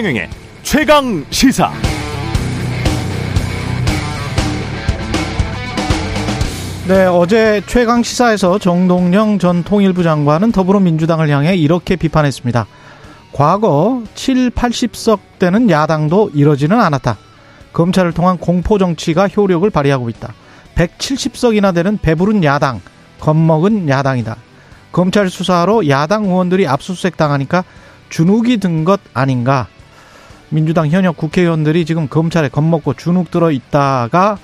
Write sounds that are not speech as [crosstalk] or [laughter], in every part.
최경영의 최강 시사. 네, 어제 최강 시사에서 정동영 전 통일부 장관은 더불어민주당을 향해 이렇게 비판했습니다. 과거 7, 80석 되는 야당도 이러지는 않았다. 검찰을 통한 공포 정치가 효력을 발휘하고 있다. 170석이나 되는 배부른 야당, 겁먹은 야당이다. 검찰 수사로 야당 의원들이 압수수색 당하니까 주눅이 든 것 아닌가. 민주당 현역 국회의원들이 지금 검찰에 겁먹고 주눅 들어 있다가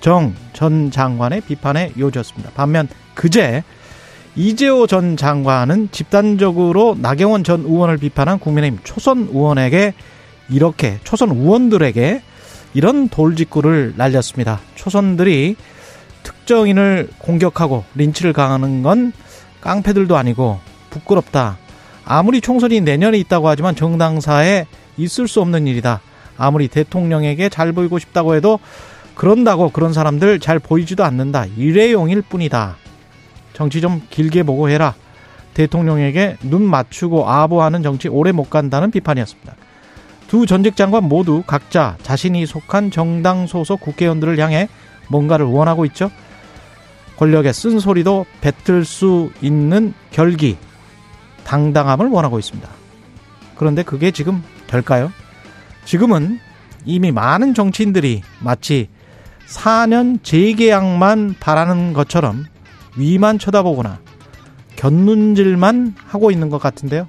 정 전 장관의 비판에 이어졌습니다. 반면 그제 이재호 전 장관은 집단적으로 나경원 전 의원을 비판한 국민의힘 초선 의원에게 이렇게 초선 의원들에게 이런 돌직구를 날렸습니다. 초선들이 특정인을 공격하고 린치를 강하는 건 깡패들도 아니고 부끄럽다. 아무리 총선이 내년에 있다고 하지만 정당사에 있을 수 없는 일이다. 아무리 대통령에게 잘 보이고 싶다고 해도 그런다고 그런 사람들 잘 보이지도 않는다. 일회용일 뿐이다. 정치 좀 길게 보고 해라. 대통령에게 눈 맞추고 아부하는 정치 오래 못 간다는 비판이었습니다. 두 전직 장관 모두 각자 자신이 속한 정당 소속 국회의원들을 향해 뭔가를 원하고 있죠. 권력의 쓴소리도 뱉을 수 있는 결기, 당당함을 원하고 있습니다. 그런데 그게 지금 될까요? 지금은 이미 많은 정치인들이 마치 4년 재계약만 바라는 것처럼 위만 쳐다보거나 곁눈질만 하고 있는 것 같은데요.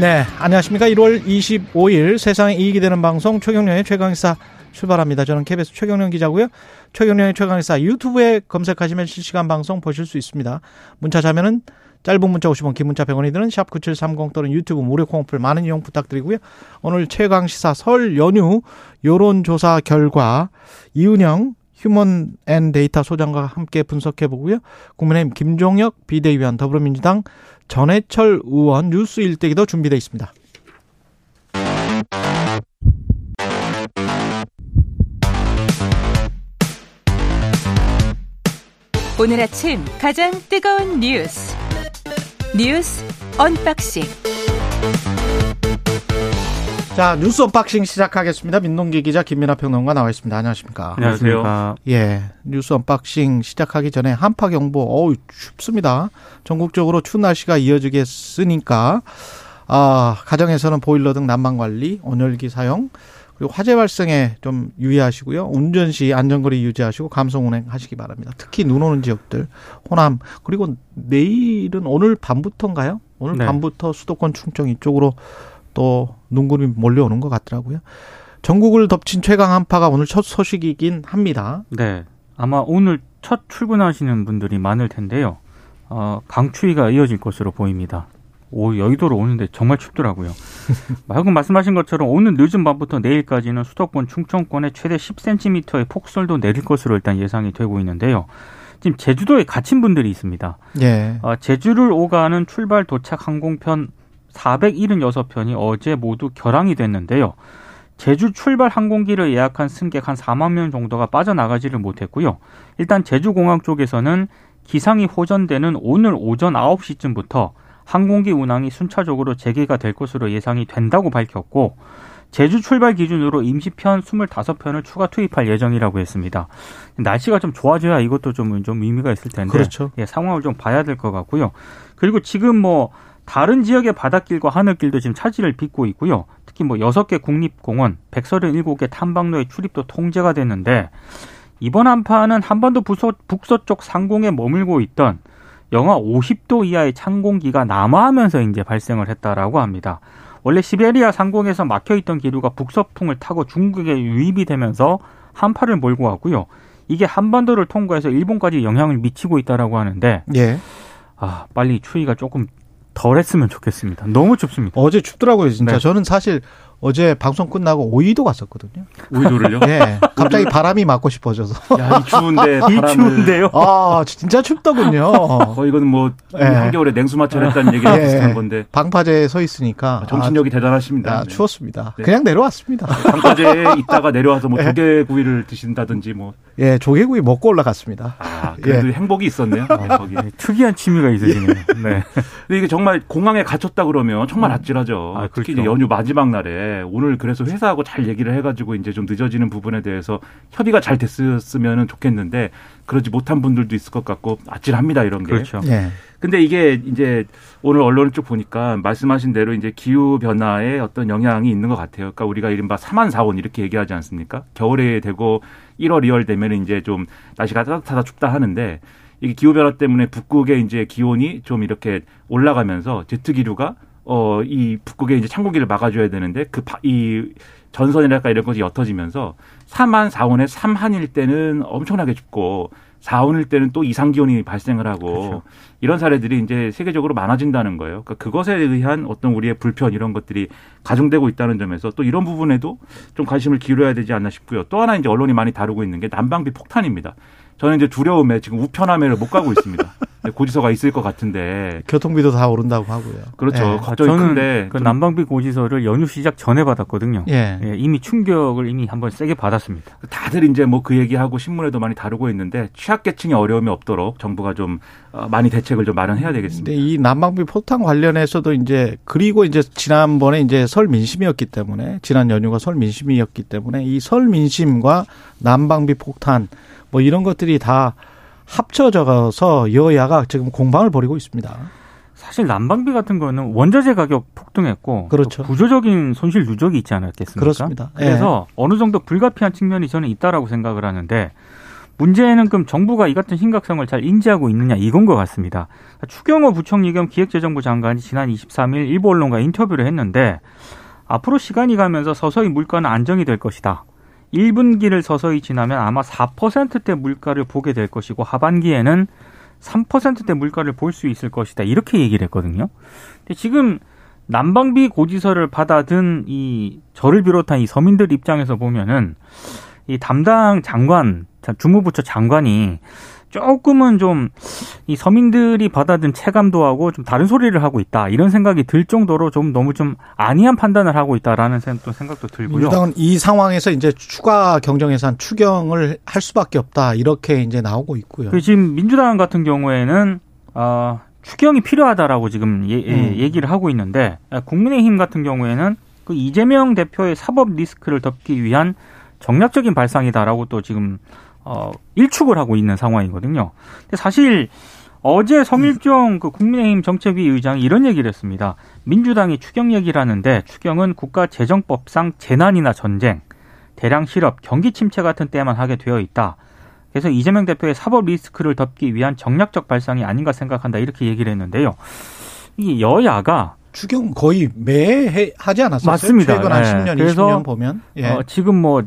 네, 안녕하십니까. 1월 25일 세상에 이익이 되는 방송 최경영의 최강시사 출발합니다. 저는 KBS 최경영 기자고요. 최경영의 최강시사 유튜브에 검색하시면 실시간 방송 보실 수 있습니다. 문자 참여는 짧은 문자 50원, 긴 문자 100원이 드는 샵 9730 또는 유튜브 무료 콩 플 많은 이용 부탁드리고요. 오늘 최강 시사 설 연휴 여론조사 결과 이은영 휴먼 앤 데이터 소장과 함께 분석해 보고요. 국민의힘 김종혁 비대위원 더불어민주당 전해철 의원 뉴스 일대일도 준비되어 있습니다. 오늘 아침 가장 뜨거운 뉴스 뉴스 unboxing 자 뉴스 unboxing 시작하겠습니다. 민동기 기자 김민아 평론가 나와 있습니다. 안녕하십니까? 안녕하세요. 예, 뉴스 unboxing 시작하기 전에 한파 경보 어우 춥습니다. 전국적으로 추운 날씨가 이어지겠으니까 아 가정에서는 보일러 등 난방 관리, 온열기 사용 화재 발생에 좀 유의하시고요. 운전 시 안전거리 유지하시고 감성 운행하시기 바랍니다. 특히 눈 오는 지역들, 호남 그리고 내일은 오늘 밤부터인가요? 오늘 네. 밤부터 수도권 충청 이쪽으로 또 눈구름이 몰려오는 것 같더라고요. 전국을 덮친 최강 한파가 오늘 첫 소식이긴 합니다. 네. 아마 오늘 첫 출근하시는 분들이 많을 텐데요. 어, 강추위가 이어질 것으로 보입니다. 오, 여의도로 오는데 정말 춥더라고요. [laughs] 방금 말씀하신 것처럼 오늘 늦은 밤부터 내일까지는 수도권 충청권에 최대 10cm의 폭설도 내릴 것으로 일단 예상이 되고 있는데요. 지금 제주도에 갇힌 분들이 있습니다. 예. 어, 제주를 오가는 출발 도착 항공편 476편이 어제 모두 결항이 됐는데요. 제주 출발 항공기를 예약한 승객 한 4만 명 정도가 빠져나가지를 못했고요. 일단 제주공항 쪽에서는 기상이 호전되는 오늘 오전 9시쯤부터 항공기 운항이 순차적으로 재개가 될 것으로 예상이 된다고 밝혔고 제주 출발 기준으로 임시편 25편을 추가 투입할 예정이라고 했습니다. 날씨가 좀 좋아져야 이것도 좀, 좀 의미가 있을 텐데 그렇죠. 예, 상황을 좀 봐야 될 것 같고요. 그리고 지금 뭐 다른 지역의 바닷길과 하늘길도 지금 차질을 빚고 있고요. 특히 뭐 6개 국립공원, 137개 탐방로의 출입도 통제가 됐는데 이번 한파는 한반도 북서, 북서쪽 상공에 머물고 있던 영하 50도 이하의 찬 공기가 남하하면서 이제 발생을 했다라고 합니다. 원래 시베리아 상공에서 막혀 있던 기류가 북서풍을 타고 중국에 유입이 되면서 한파를 몰고 왔고요. 이게 한반도를 통과해서 일본까지 영향을 미치고 있다라고 하는데 예. 아, 빨리 추위가 조금 덜했으면 좋겠습니다. 너무 춥습니다. 어제 춥더라고요, 진짜. 네. 저는 사실 어제 방송 끝나고 오이도 갔었거든요. 오이도를요? 예. 갑자기 바람이 맞고 싶어져서. 야, 이 추운데 이 바람을 추운데요. 아, 진짜 춥더군요. 거의 이건 뭐 예. 한겨울에 냉수 마찰 했다는 얘기랑 예. 비슷한 건데 방파제에 서 있으니까 정신력이 대단하십니다. 아, 아, 네. 추웠습니다. 네. 그냥 내려왔습니다. 방파제에 [laughs] 있다가 내려와서 뭐 예. 조개구이를 드신다든지 뭐 예, 조개구이 먹고 올라갔습니다. 아, 그래도 예. 행복이 있었네요. 네, 거기. 네, 특이한 취미가 있으시네요. 네. 근데 이게 정말 공항에 갇혔다 그러면 정말 아찔하죠. 아, 특히 그렇죠. 이제 연휴 마지막 날에 오늘 그래서 회사하고 잘 얘기를 해가지고 이제 좀 늦어지는 부분에 대해서 협의가 잘 됐으면 좋겠는데 그러지 못한 분들도 있을 것 같고 아찔합니다 이런 게. 그렇죠. 예. 근데 이게 이제 오늘 언론을 쭉 보니까 말씀하신 대로 이제 기후 변화에 어떤 영향이 있는 것 같아요. 그러니까 우리가 이른바 3만 4온 이렇게 얘기하지 않습니까? 겨울에 되고 1월, 2월 되면 이제 좀 날씨가 따뜻하다 춥다 하는데 이게 기후 변화 때문에 북극의 이제 기온이 좀 이렇게 올라가면서 제트 기류가 어 이 북극의 이제 찬 공기를 막아줘야 되는데 그 이 전선이랄까 이런 것이 옅어지면서 3만 4온에 3한일 때는 엄청나게 춥고 4온일 때는 또 이상 기온이 발생을 하고 그렇죠. 이런 사례들이 이제 세계적으로 많아진다는 거예요. 그러니까 그것에 의한 어떤 우리의 불편 이런 것들이 가중되고 있다는 점에서 또 이런 부분에도 좀 관심을 기울여야 되지 않나 싶고요. 또 하나 이제 언론이 많이 다루고 있는 게 난방비 폭탄입니다. 저는 이제 두려움에 지금 우편함에를 못 가고 있습니다. [laughs] 고지서가 있을 것 같은데 교통비도 다 오른다고 하고요. 그렇죠. 예. 걱정이 저는 큰데 그좀 난방비 고지서를 연휴 시작 전에 받았거든요. 예. 예, 이미 충격을 이미 한번 세게 받았습니다. 다들 이제 뭐 그 얘기하고 신문에도 많이 다루고 있는데 취약계층의 어려움이 없도록 정부가 좀 어, 많이 대책을 좀 마련해야 되겠습니다. 근데 이 난방비 폭탄 관련해서도 이제 그리고 이제 지난번에 이제 설 민심이었기 때문에 지난 연휴가 설 민심이었기 때문에 이 설 민심과 난방비 폭탄 뭐 이런 것들이 다 합쳐져서 여야가 지금 공방을 벌이고 있습니다. 사실 난방비 같은 거는 원자재 가격 폭등했고 그렇죠. 또 구조적인 손실 누적이 있지 않았겠습니까? 그렇습니다. 예. 그래서 어느 정도 불가피한 측면이 저는 있다라고 생각을 하는데 문제는 그럼 정부가 이 같은 심각성을 잘 인지하고 있느냐 이건 것 같습니다. 추경호 부총리 겸 기획재정부 장관이 지난 23일 일부 언론과 인터뷰를 했는데 앞으로 시간이 가면서 서서히 물가는 안정이 될 것이다. 1분기를 서서히 지나면 아마 4%대 물가를 보게 될 것이고 하반기에는 3%대 물가를 볼 수 있을 것이다. 이렇게 얘기를 했거든요. 근데 지금 난방비 고지서를 받아든 이 저를 비롯한 이 서민들 입장에서 보면은 이 담당 장관, 주무부처 장관이 조금은 좀 이 서민들이 받아든 체감도 하고 좀 다른 소리를 하고 있다 이런 생각이 들 정도로 좀 너무 좀 안이한 판단을 하고 있다라는 생각도, 생각도 들고요. 민주당은 이 상황에서 이제 추가 경정 예산 추경을 할 수밖에 없다 이렇게 이제 나오고 있고요. 그 지금 민주당 같은 경우에는 어, 추경이 필요하다라고 지금 예, 예, 음. 얘기를 하고 있는데 아, 국민의힘 같은 경우에는 그 이재명 대표의 사법 리스크를 덮기 위한 정략적인 발상이다라고 또 지금 어, 일축을 하고 있는 상황이거든요. 근데 사실 어제 성일종 그 국민의힘 정책위 의장이 이런 얘기를 했습니다. 민주당이 추경 얘기를 하는데 추경은 국가재정법상 재난이나 전쟁, 대량 실업, 경기 침체 같은 때만 하게 되어 있다. 그래서 이재명 대표의 사법 리스크를 덮기 위한 정략적 발상이 아닌가 생각한다 이렇게 얘기를 했는데요. 이 여야가 추경 거의 매해 하지 않았었어요? 맞습니다. 최근 한 예. 10년, 그래서 20년 보면. 예. 어, 지금 뭐,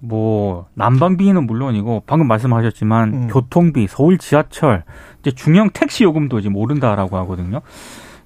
뭐, 난방비는 물론이고, 방금 말씀하셨지만, 음. 교통비, 서울 지하철, 이제 중형 택시 요금도 지금 오른다라고 하거든요.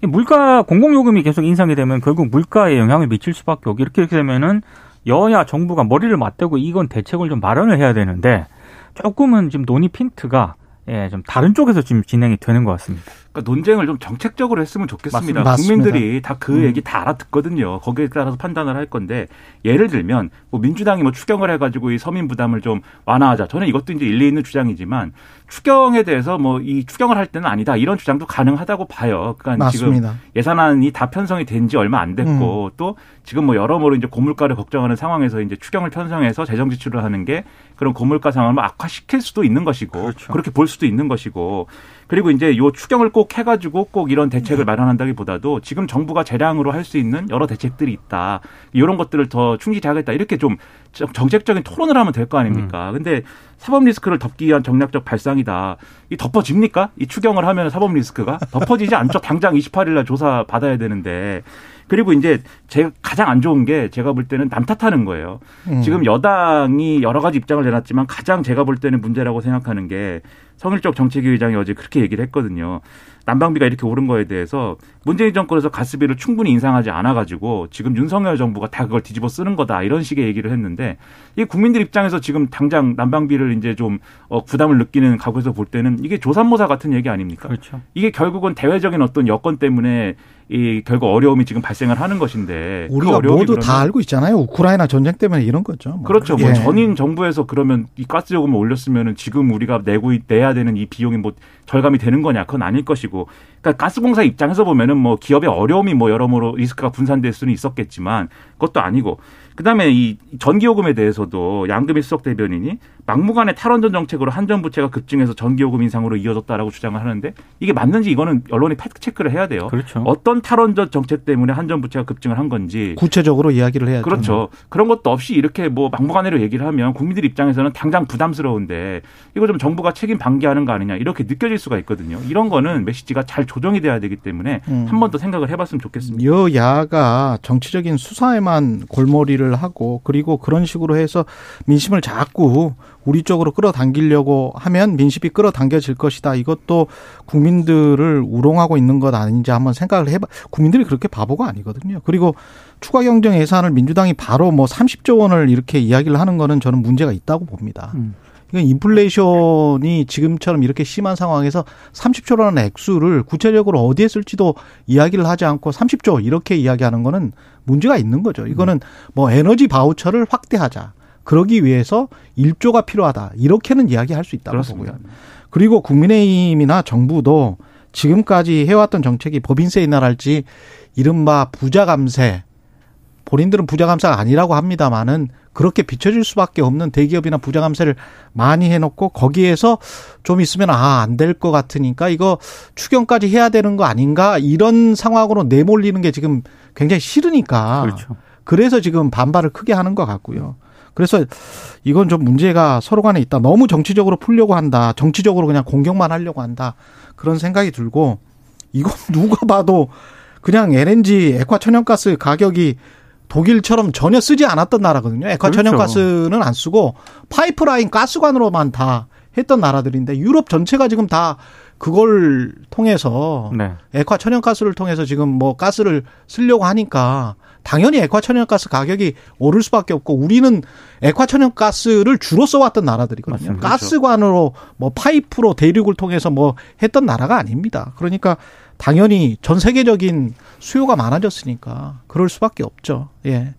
이 물가, 공공 요금이 계속 인상이 되면 결국 물가에 영향을 미칠 수밖에 없고, 이렇게 되면은 여야 정부가 머리를 맞대고 이건 대책을 좀 마련을 해야 되는데, 조금은 지금 논의 핀트가, 예, 좀 다른 쪽에서 지금 진행이 되는 것 같습니다. 그러니까 논쟁을 좀 정책적으로 했으면 좋겠습니다. 맞습니다. 국민들이 다그 음. 얘기 다 알아듣거든요. 거기에 따라서 판단을 할 건데 예를 들면 뭐 민주당이 뭐 추경을 해가지고 이 서민 부담을 좀 완화하자. 저는 이것도 이제 일리 있는 주장이지만 추경에 대해서 뭐 이 추경을 할 때는 아니다 이런 주장도 가능하다고 봐요. 그러니까 지금 맞습니다. 예산안이 다 편성이 된 지 얼마 안 됐고 또 지금 뭐 여러모로 이제 고물가를 걱정하는 상황에서 이제 추경을 편성해서 재정 지출을 하는 게 그런 고물가 상황을 악화시킬 수도 있는 것이고 그렇죠. 그렇게 볼 수도 있는 것이고 그리고 이제 요 추경을 꼭 해가지고 꼭 이런 대책을 마련한다기보다도 지금 정부가 재량으로 할 수 있는 여러 대책들이 있다. 이런 것들을 더 충실히 하겠다. 이렇게 좀 정책적인 토론을 하면 될 거 아닙니까? 근데 사법 리스크를 덮기 위한 정략적 발상이다. 이 덮어집니까? 이 추경을 하면 사법 리스크가 덮어지지 않죠. 당장 28일 날 조사 받아야 되는데 그리고 이제 제가 가장 안 좋은 게 제가 볼 때는 남 탓하는 거예요. 음. 지금 여당이 여러 가지 입장을 내놨지만 가장 제가 볼 때는 문제라고 생각하는 게 성일적 정책위 의장이 어제 그렇게 얘기를 했거든요. 난방비가 이렇게 오른 거에 대해서 문재인 정권에서 가스비를 충분히 인상하지 않아가지고 지금 윤석열 정부가 다 그걸 뒤집어 쓰는 거다 이런 식의 얘기를 했는데 이 국민들 입장에서 지금 당장 난방비를 이제 좀 어, 부담을 느끼는 각오에서 볼 때는 이게 조산모사 같은 얘기 아닙니까? 그렇죠. 이게 결국은 대외적인 어떤 여건 때문에 이 결국 어려움이 지금 발생을 하는 것인데 그 우리가 어려움이 모두 다 알고 있잖아요. 우크라이나 전쟁 때문에 이런 거죠. 뭐. 그렇죠. 뭐 예. 전인 정부에서 그러면 이 가스 요금을 올렸으면은 지금 우리가 내고 있- 내야 되는 이 비용이 뭐 절감이 되는 거냐? 그건 아닐 것이고. 그러니까 가스공사 입장에서 보면은 뭐 기업의 어려움이 뭐 여러모로 리스크가 분산될 수는 있었겠지만 그것도 아니고 그다음에 이 전기요금에 대해서도 양금희 수석 대변인이 막무가내 탈원전 정책으로 한전 부채가 급증해서 전기요금 인상으로 이어졌다라고 주장을 하는데 이게 맞는지 이거는 언론이 팩트 체크를 해야 돼요. 그렇죠. 어떤 탈원전 정책 때문에 한전 부채가 급증을 한 건지 구체적으로 이야기를 해야죠. 그렇죠. 그런 것도 없이 이렇게 뭐 막무가내로 얘기를 하면 국민들 입장에서는 당장 부담스러운데 이거 좀 정부가 책임 방기하는 거 아니냐 이렇게 느껴질 수가 있거든요. 이런 거는 메시지가 잘 조정이 돼야 되기 때문에 음. 한번 더 생각을 해봤으면 좋겠습니다. 여야가 정치적인 수사에만 골머리를 하고 그리고 그런 식으로 해서 민심을 자꾸 우리 쪽으로 끌어당기려고 하면 민심이 끌어당겨질 것이다. 이것도 국민들을 우롱하고 있는 것 아닌지 한번 생각을 해봐. 국민들이 그렇게 바보가 아니거든요. 그리고 추가 경정 예산을 민주당이 바로 뭐 30조 원을 이렇게 이야기를 하는 거는 저는 문제가 있다고 봅니다. 음. 이건 인플레이션이 지금처럼 이렇게 심한 상황에서 30조라는 액수를 구체적으로 어디에 쓸지도 이야기를 하지 않고 30조 이렇게 이야기하는 거는 문제가 있는 거죠. 이거는 뭐 에너지 바우처를 확대하자. 그러기 위해서 1조가 필요하다. 이렇게는 이야기할 수 있다고. 보고요. 그리고 국민의힘이나 정부도 지금까지 해왔던 정책이 법인세 인하랄지 이른바 부자 감세 본인들은 부자 감세가 아니라고 합니다만은 그렇게 비춰질 수밖에 없는 대기업이나 부자 감세를 많이 해놓고 거기에서 좀 있으면 아 안 될 것 같으니까 이거 추경까지 해야 되는 거 아닌가 이런 상황으로 내몰리는 게 지금 굉장히 싫으니까 그렇죠. 그래서 지금 반발을 크게 하는 것 같고요. 그래서 이건 좀 문제가 서로 간에 있다. 너무 정치적으로 풀려고 한다. 정치적으로 그냥 공격만 하려고 한다. 그런 생각이 들고 이건 [laughs] 누가 봐도 그냥 LNG 액화 천연가스 가격이 독일처럼 전혀 쓰지 않았던 나라거든요. 액화 그렇죠. 천연가스는 안 쓰고 파이프라인 가스관으로만 다 했던 나라들인데 유럽 전체가 지금 다 그걸 통해서 네. 액화 천연 가스를 통해서 지금 뭐 가스를 쓰려고 하니까 당연히 액화 천연가스 가격이 오를 수밖에 없고 우리는 액화 천연가스를 주로 써왔던 나라들이거든요. 맞습니다. 가스관으로 뭐 파이프로 대륙을 통해서 뭐 했던 나라가 아닙니다. 그러니까 당연히 전 세계적인 수요가 많아졌으니까 그럴 수밖에 없죠. 예.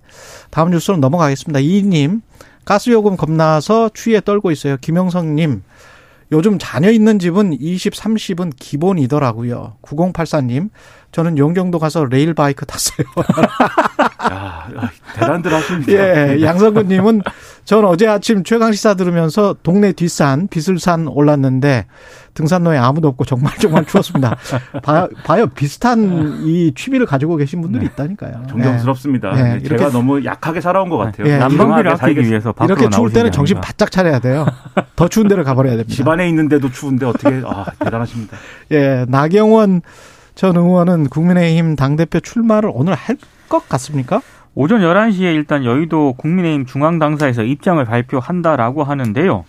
다음 뉴스로 넘어가겠습니다. 이님 가스요금 겁나서 추위에 떨고 있어요. 김영성님 요즘 자녀 있는 집은 20, 30은 기본이더라고요. 9084님, 저는 용경도 가서 레일 바이크 탔어요. [laughs] 야, 아, 대단들 하십니다. 예, 양성근 님은 전 어제 아침 최강 시사 들으면서 동네 뒷산, 비슬산 올랐는데 등산로에 아무도 없고 정말 정말 [laughs] 추웠습니다. 봐, 봐요. 비슷한 이 취미를 가지고 계신 분들이 있다니까요. 존경스럽습니다. 네, 네, 이렇게- 제가 너무 약하게 살아온 것 같아요. 예, 난방비를 조용하게 아끼기 살겠습니다. 위해서 예. 밖으로 이렇게 추울 때는 게 정신 아닌가. 바짝 차려야 돼요. [laughs] 더 추운 데를 가버려야 됩니다. 집안에 있는데도 추운데 어떻게 아 대단하십니다. 예, 나경원 전 의원은 국민의힘 당대표 출마를 오늘 할 것 같습니까? 오전 11시에 일단 여의도 국민의힘 중앙당사에서 입장을 발표한다라고 하는데요.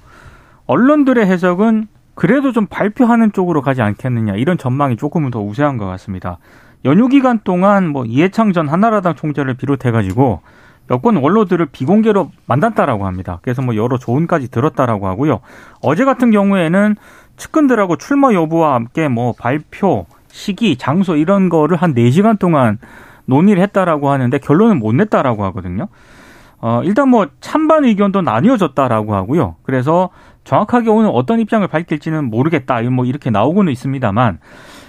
언론들의 해석은 그래도 좀 발표하는 쪽으로 가지 않겠느냐 이런 전망이 조금은 더 우세한 것 같습니다. 연휴 기간 동안 뭐 이해창 전 한나라당 총재를 비롯해가지고 여권 원로들을 비공개로 만났다라고 합니다. 그래서 뭐 여러 조언까지 들었다라고 하고요. 어제 같은 경우에는 측근들하고 출마 여부와 함께 뭐 발표, 시기, 장소 이런 거를 한 4시간 동안 논의를 했다라고 하는데 결론은 못 냈다라고 하거든요. 어, 일단 뭐 찬반 의견도 나뉘어졌다라고 하고요. 그래서 정확하게 오늘 어떤 입장을 밝힐지는 모르겠다. 뭐 이렇게 나오고는 있습니다만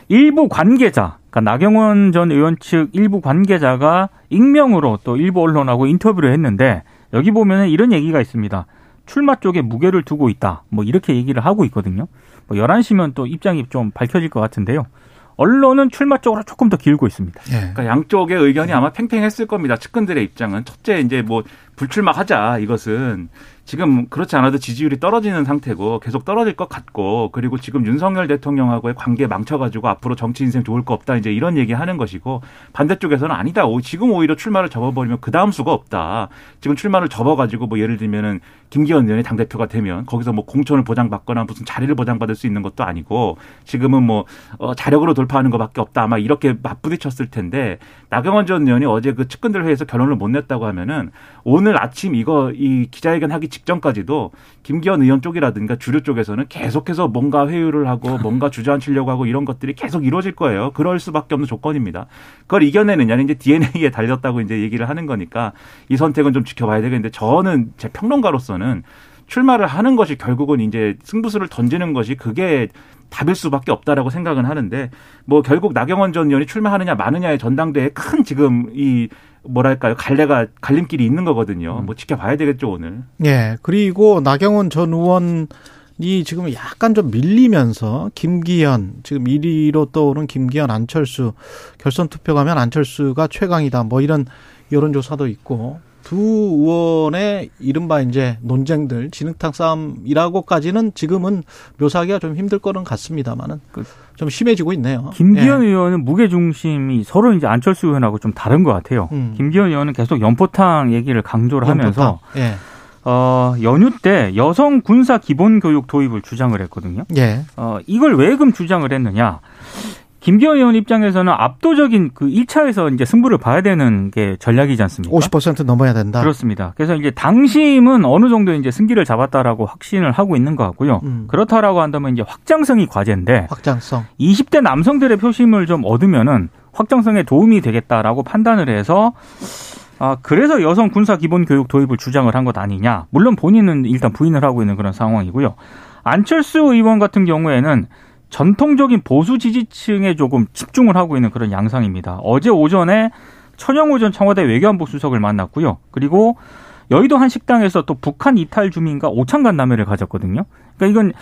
일부 관계자, 그러니까 나경원 전 의원 측 일부 관계자가 익명으로 또 일부 언론하고 인터뷰를 했는데 여기 보면은 이런 얘기가 있습니다. 출마 쪽에 무게를 두고 있다. 뭐 이렇게 얘기를 하고 있거든요. 뭐 11시면 또 입장이 좀 밝혀질 것 같은데요. 언론은 출마 쪽으로 조금 더 길고 있습니다. 예. 그러니까 양쪽의 의견이 아마 팽팽했을 겁니다. 측근들의 입장은 첫째 이제 뭐 불출마하자 이것은 지금 그렇지 않아도 지지율이 떨어지는 상태고 계속 떨어질 것 같고 그리고 지금 윤석열 대통령하고의 관계 망쳐가지고 앞으로 정치 인생 좋을 거 없다 이제 이런 얘기 하는 것이고 반대쪽에서는 아니다. 지금 오히려 출마를 접어버리면 그 다음 수가 없다. 지금 출마를 접어가지고 뭐 예를 들면은 김기현 의원이 당대표가 되면 거기서 뭐 공천을 보장받거나 무슨 자리를 보장받을 수 있는 것도 아니고 지금은 뭐 어, 자력으로 돌파하는 것밖에 없다. 아마 이렇게 맞부딪혔을 텐데 나경원 전 의원이 어제 그 측근들 회의에서 결론을 못 냈다고 하면은 오늘 아침 이거 이 기자회견 하기 직전까지도 김기현 의원 쪽이라든가 주류 쪽에서는 계속해서 뭔가 회유를 하고 뭔가 주저앉히려고 하고 이런 것들이 계속 이루어질 거예요. 그럴 수밖에 없는 조건입니다. 그걸 이겨내느냐는 이제 DNA에 달렸다고 이제 얘기를 하는 거니까 이 선택은 좀 지켜봐야 되겠는데 저는 제 평론가로서 는 출마를 하는 것이 결국은 이제 승부수를 던지는 것이 그게 답일 수밖에 없다라고 생각은 하는데 뭐 결국 나경원 전 의원이 출마하느냐 마느냐의 전당대회 큰 지금 이 뭐랄까요 갈래가 갈림길이 있는 거거든요. 뭐 지켜봐야 되겠죠 오늘. 예. 그리고 나경원 전 의원 이 지금 약간 좀 밀리면서 김기현 지금 1위로 떠오른 김기현 안철수 결선 투표 가면 안철수가 최강이다. 뭐 이런 여론조사도 있고 두 의원의 이른바 이제 논쟁들 진흙탕 싸움이라고까지는 지금은 묘사하기가 좀 힘들 거는 같습니다만은 그좀 심해지고 있네요. 김기현 예. 의원은 무게 중심이 서로 이제 안철수 의원하고 좀 다른 것 같아요. 음. 김기현 의원은 계속 연포탕 얘기를 강조를 연포탕. 하면서 예. 어, 연휴 때 여성 군사 기본 교육 도입을 주장을 했거든요. 예. 어, 이걸 왜금 주장을 했느냐? 김기현 의원 입장에서는 압도적인 그 1차에서 이제 승부를 봐야 되는 게 전략이지 않습니까? 50% 넘어야 된다. 그렇습니다. 그래서 이제 당심은 어느 정도 이제 승기를 잡았다라고 확신을 하고 있는 것 같고요. 음. 그렇다라고 한다면 이제 확장성이 과제인데 확장성. 20대 남성들의 표심을 좀 얻으면은 확장성에 도움이 되겠다라고 판단을 해서 아, 그래서 여성 군사 기본 교육 도입을 주장을 한 것 아니냐. 물론 본인은 일단 부인을 하고 있는 그런 상황이고요. 안철수 의원 같은 경우에는 전통적인 보수 지지층에 조금 집중을 하고 있는 그런 양상입니다. 어제 오전에 천영호 전 청와대 외교안보 수석을 만났고요. 그리고 여의도 한 식당에서 또 북한 이탈 주민과 오찬 간담회를 가졌거든요. 그러니까 이건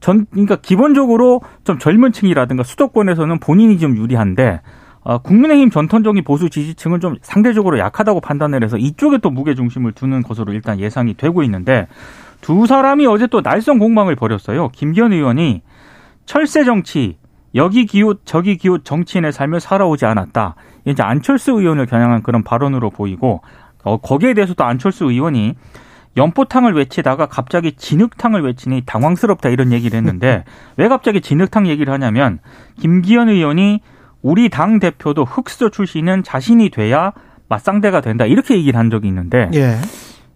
전 그러니까 기본적으로 좀 젊은 층이라든가 수도권에서는 본인이 좀 유리한데 어, 국민의힘 전통적인 보수 지지층은 좀 상대적으로 약하다고 판단을 해서 이쪽에 또 무게 중심을 두는 것으로 일단 예상이 되고 있는데 두 사람이 어제 또 날선 공방을 벌였어요. 김기현 의원이 철새 정치, 여기 기웃 저기 기웃 정치인의 삶을 살아오지 않았다. 이제 안철수 의원을 겨냥한 그런 발언으로 보이고 어, 거기에 대해서도 안철수 의원이 연포탕을 외치다가 갑자기 진흙탕을 외치니 당황스럽다 이런 얘기를 했는데 [laughs] 왜 갑자기 진흙탕 얘기를 하냐면 김기현 의원이 우리 당 대표도 흑수저 출신은 자신이 돼야 맞상대가 된다 이렇게 얘기를 한 적이 있는데 예.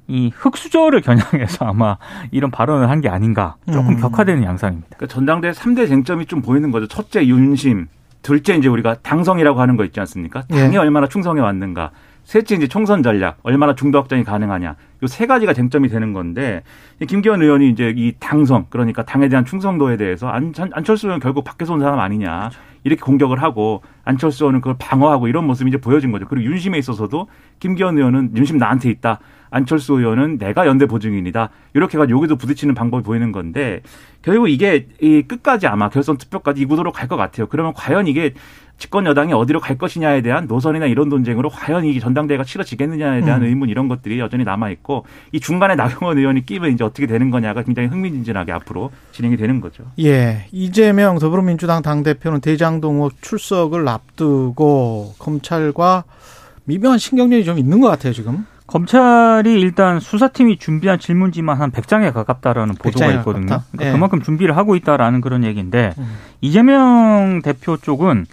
이 흑수저를 겨냥해서 아마 이런 발언을 한 게 아닌가 조금 음. 격화되는 양상입니다. 그러니까 전당대 3대 쟁점이 좀 보이는 거죠. 첫째 윤심, 둘째 이제 우리가 당성이라고 하는 거 있지 않습니까? 당이 예. 얼마나 충성해 왔는가. 셋째 이제 총선 전략, 얼마나 중도 확장이 가능하냐. 요 세 가지가 쟁점이 되는 건데 김기현 의원이 이제 이 당성 그러니까 당에 대한 충성도에 대해서 안, 안철수 의원 결국 밖에서 온 사람 아니냐 이렇게 공격을 하고 안철수 의원은 그걸 방어하고 이런 모습이 이제 보여진 거죠. 그리고 윤심에 있어서도 김기현 의원은 윤심 나한테 있다. 안철수 의원은 내가 연대 보증인이다. 이렇게 해가 여기도 부딪히는 방법이 보이는 건데 결국 이게 이 끝까지 아마 결선 투표까지 이 구도로 갈 것 같아요. 그러면 과연 이게 집권 여당이 어디로 갈 것이냐에 대한 노선이나 이런 논쟁으로 과연 이 전당대회가 치러지겠느냐에 대한 음. 의문 이런 것들이 여전히 남아 있고 이 중간에 나경원 의원이 끼면 이제 어떻게 되는 거냐가 굉장히 흥미진진하게 앞으로 진행이 되는 거죠. 예, 이재명 더불어민주당 당 대표는 대장동 출석을 앞두고 검찰과 미묘한 신경전이 좀 있는 것 같아요 지금. 검찰이 일단 수사팀이 준비한 질문지만 한 100장에 가깝다라는 보도가 있거든요. 그러니까 네. 그만큼 준비를 하고 있다라는 그런 얘기인데 음. 이재명 대표 쪽은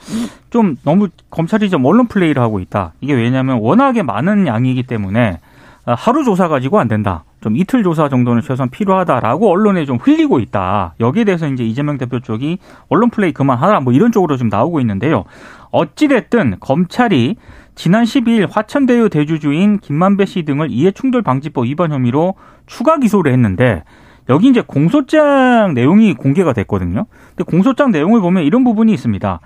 좀 너무 검찰이 좀 언론 플레이를 하고 있다. 이게 왜냐하면 워낙에 많은 양이기 때문에 하루 조사 가지고 안 된다. 좀 이틀 조사 정도는 최소한 필요하다라고 언론에 좀 흘리고 있다. 여기에 대해서 이제 이재명 대표 쪽이 언론 플레이 그만하라 뭐 이런 쪽으로 좀 나오고 있는데요. 어찌됐든 검찰이 지난 12일 화천대유 대주주인 김만배 씨 등을 이해충돌방지법 위반 혐의로 추가 기소를 했는데 여기 이제 공소장 내용이 공개가 됐거든요. 근데 공소장 내용을 보면 이런 부분이 있습니다.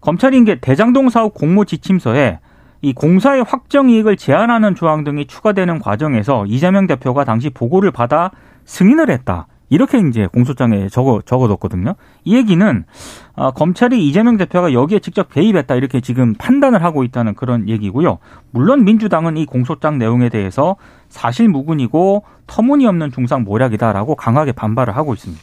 검찰이 이게 대장동 사업 공모 지침서에 이 공사의 확정 이익을 제한하는 조항 등이 추가되는 과정에서 이재명 대표가 당시 보고를 받아 승인을 했다. 이렇게 이제 공소장에 적어 적어뒀거든요. 이 얘기는 어, 검찰이 이재명 대표가 여기에 직접 개입했다 이렇게 지금 판단을 하고 있다는 그런 얘기고요. 물론 민주당은 이 공소장 내용에 대해서 사실 무근이고 터무니없는 중상 모략이다라고 강하게 반발을 하고 있습니다.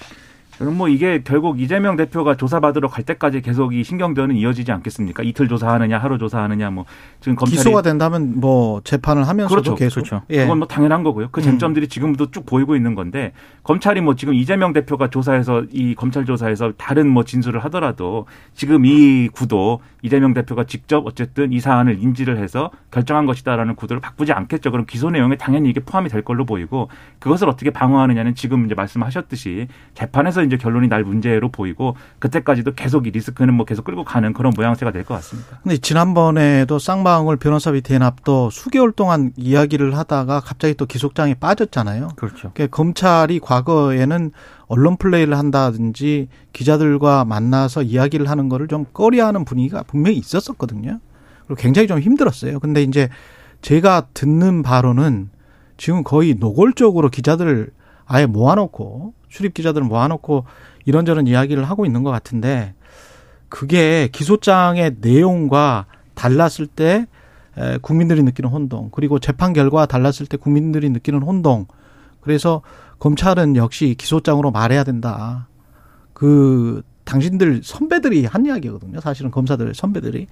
그럼 뭐 이게 결국 이재명 대표가 조사받으러 갈 때까지 계속 이 신경전은 이어지지 않겠습니까? 이틀 조사하느냐, 하루 조사하느냐, 뭐 지금 검찰이 기소가 된다면 뭐 재판을 하면서도 그렇죠. 계속 그렇죠. 예. 그건 뭐 당연한 거고요. 그 음. 쟁점들이 지금도 쭉 보이고 있는 건데 검찰이 뭐 지금 이재명 대표가 조사해서 이 검찰 조사에서 다른 뭐 진술을 하더라도 지금 이 구도 이재명 대표가 직접 어쨌든 이 사안을 인지를 해서 결정한 것이다라는 구도를 바꾸지 않겠죠. 그럼 기소 내용에 당연히 이게 포함이 될 걸로 보이고 그것을 어떻게 방어하느냐는 지금 이제 말씀하셨듯이 재판에서 이제 결론이 날 문제로 보이고 그때까지도 계속 이 리스크는 뭐 계속 끌고 가는 그런 모양새가 될 것 같습니다. 근데 지난번에도 쌍방울 변호사 비 대납도 수개월 동안 이야기를 하다가 갑자기 또 기속장에 빠졌잖아요. 그렇죠. 그러니까 검찰이 과거에는 언론 플레이를 한다든지 기자들과 만나서 이야기를 하는 거를 좀 꺼려하는 분위기가 분명히 있었었거든요. 그리고 굉장히 좀 힘들었어요. 근데 이제 제가 듣는 바로는 지금 거의 노골적으로 기자들을 아예 모아놓고 출입 기자들을 모아놓고 이런저런 이야기를 하고 있는 것 같은데 그게 기소장의 내용과 달랐을 때 에, 국민들이 느끼는 혼동 그리고 재판 결과와 달랐을 때 국민들이 느끼는 혼동 그래서 검찰은 역시 기소장으로 말해야 된다. 그 당신들 선배들이 한 이야기거든요. 사실은 검사들 선배들이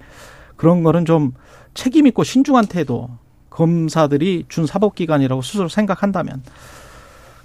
그런 거는 좀 책임 있고 신중한 태도 검사들이 준 사법 기관이라고 스스로 생각한다면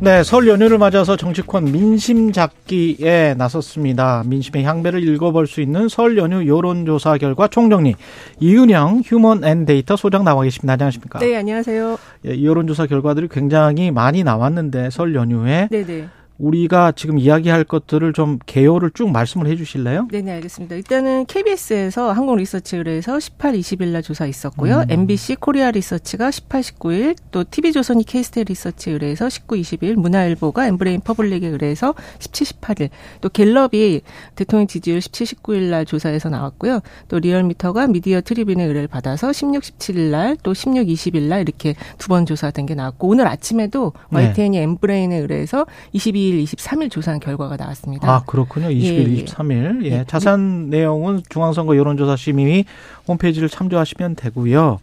네, 설 연휴를 맞아서 정치권 민심 잡기에 나섰습니다. 민심의 향배를 읽어볼 수 있는 설 연휴 여론조사 결과 총정리. 이은영 휴먼 앤 데이터 소장 나와 계십니다. 안녕하십니까? 네, 안녕하세요. 예, 이 여론조사 결과들이 굉장히 많이 나왔는데 설 연휴에 네네. 우리가 지금 이야기할 것들을 좀 개요를 쭉 말씀을 해 주실래요? 네네, 알겠습니다. 일단은 KBS에서 한국 리서치 의뢰해서 18, 20일 날 조사 있었고요. 음. MBC 코리아 리서치가 18, 19일, 또 TV조선이 케이스탯 리서치 의뢰해서 19, 20일, 문화일보가 엠브레인 퍼블릭에 의뢰해서 17, 18일, 또 갤럽이 대통령 지지율 17, 19일 날 조사해서 나왔고요. 또 리얼미터가 미디어 트리뷴의 의뢰를 받아서 16, 17일 날, 또 16, 20일 날 이렇게 두 번 조사된 게 나왔고, 오늘 아침에도 네. YTN이 엠브레인에 의뢰해서 22 일, 23일 조사한 결과가 나왔습니다. 아, 그렇군요. 20일, 예, 예. 23일. 예. 예. 자세한 내용은 중앙선거 여론조사 심의위 홈페이지를 참조하시면 되고요.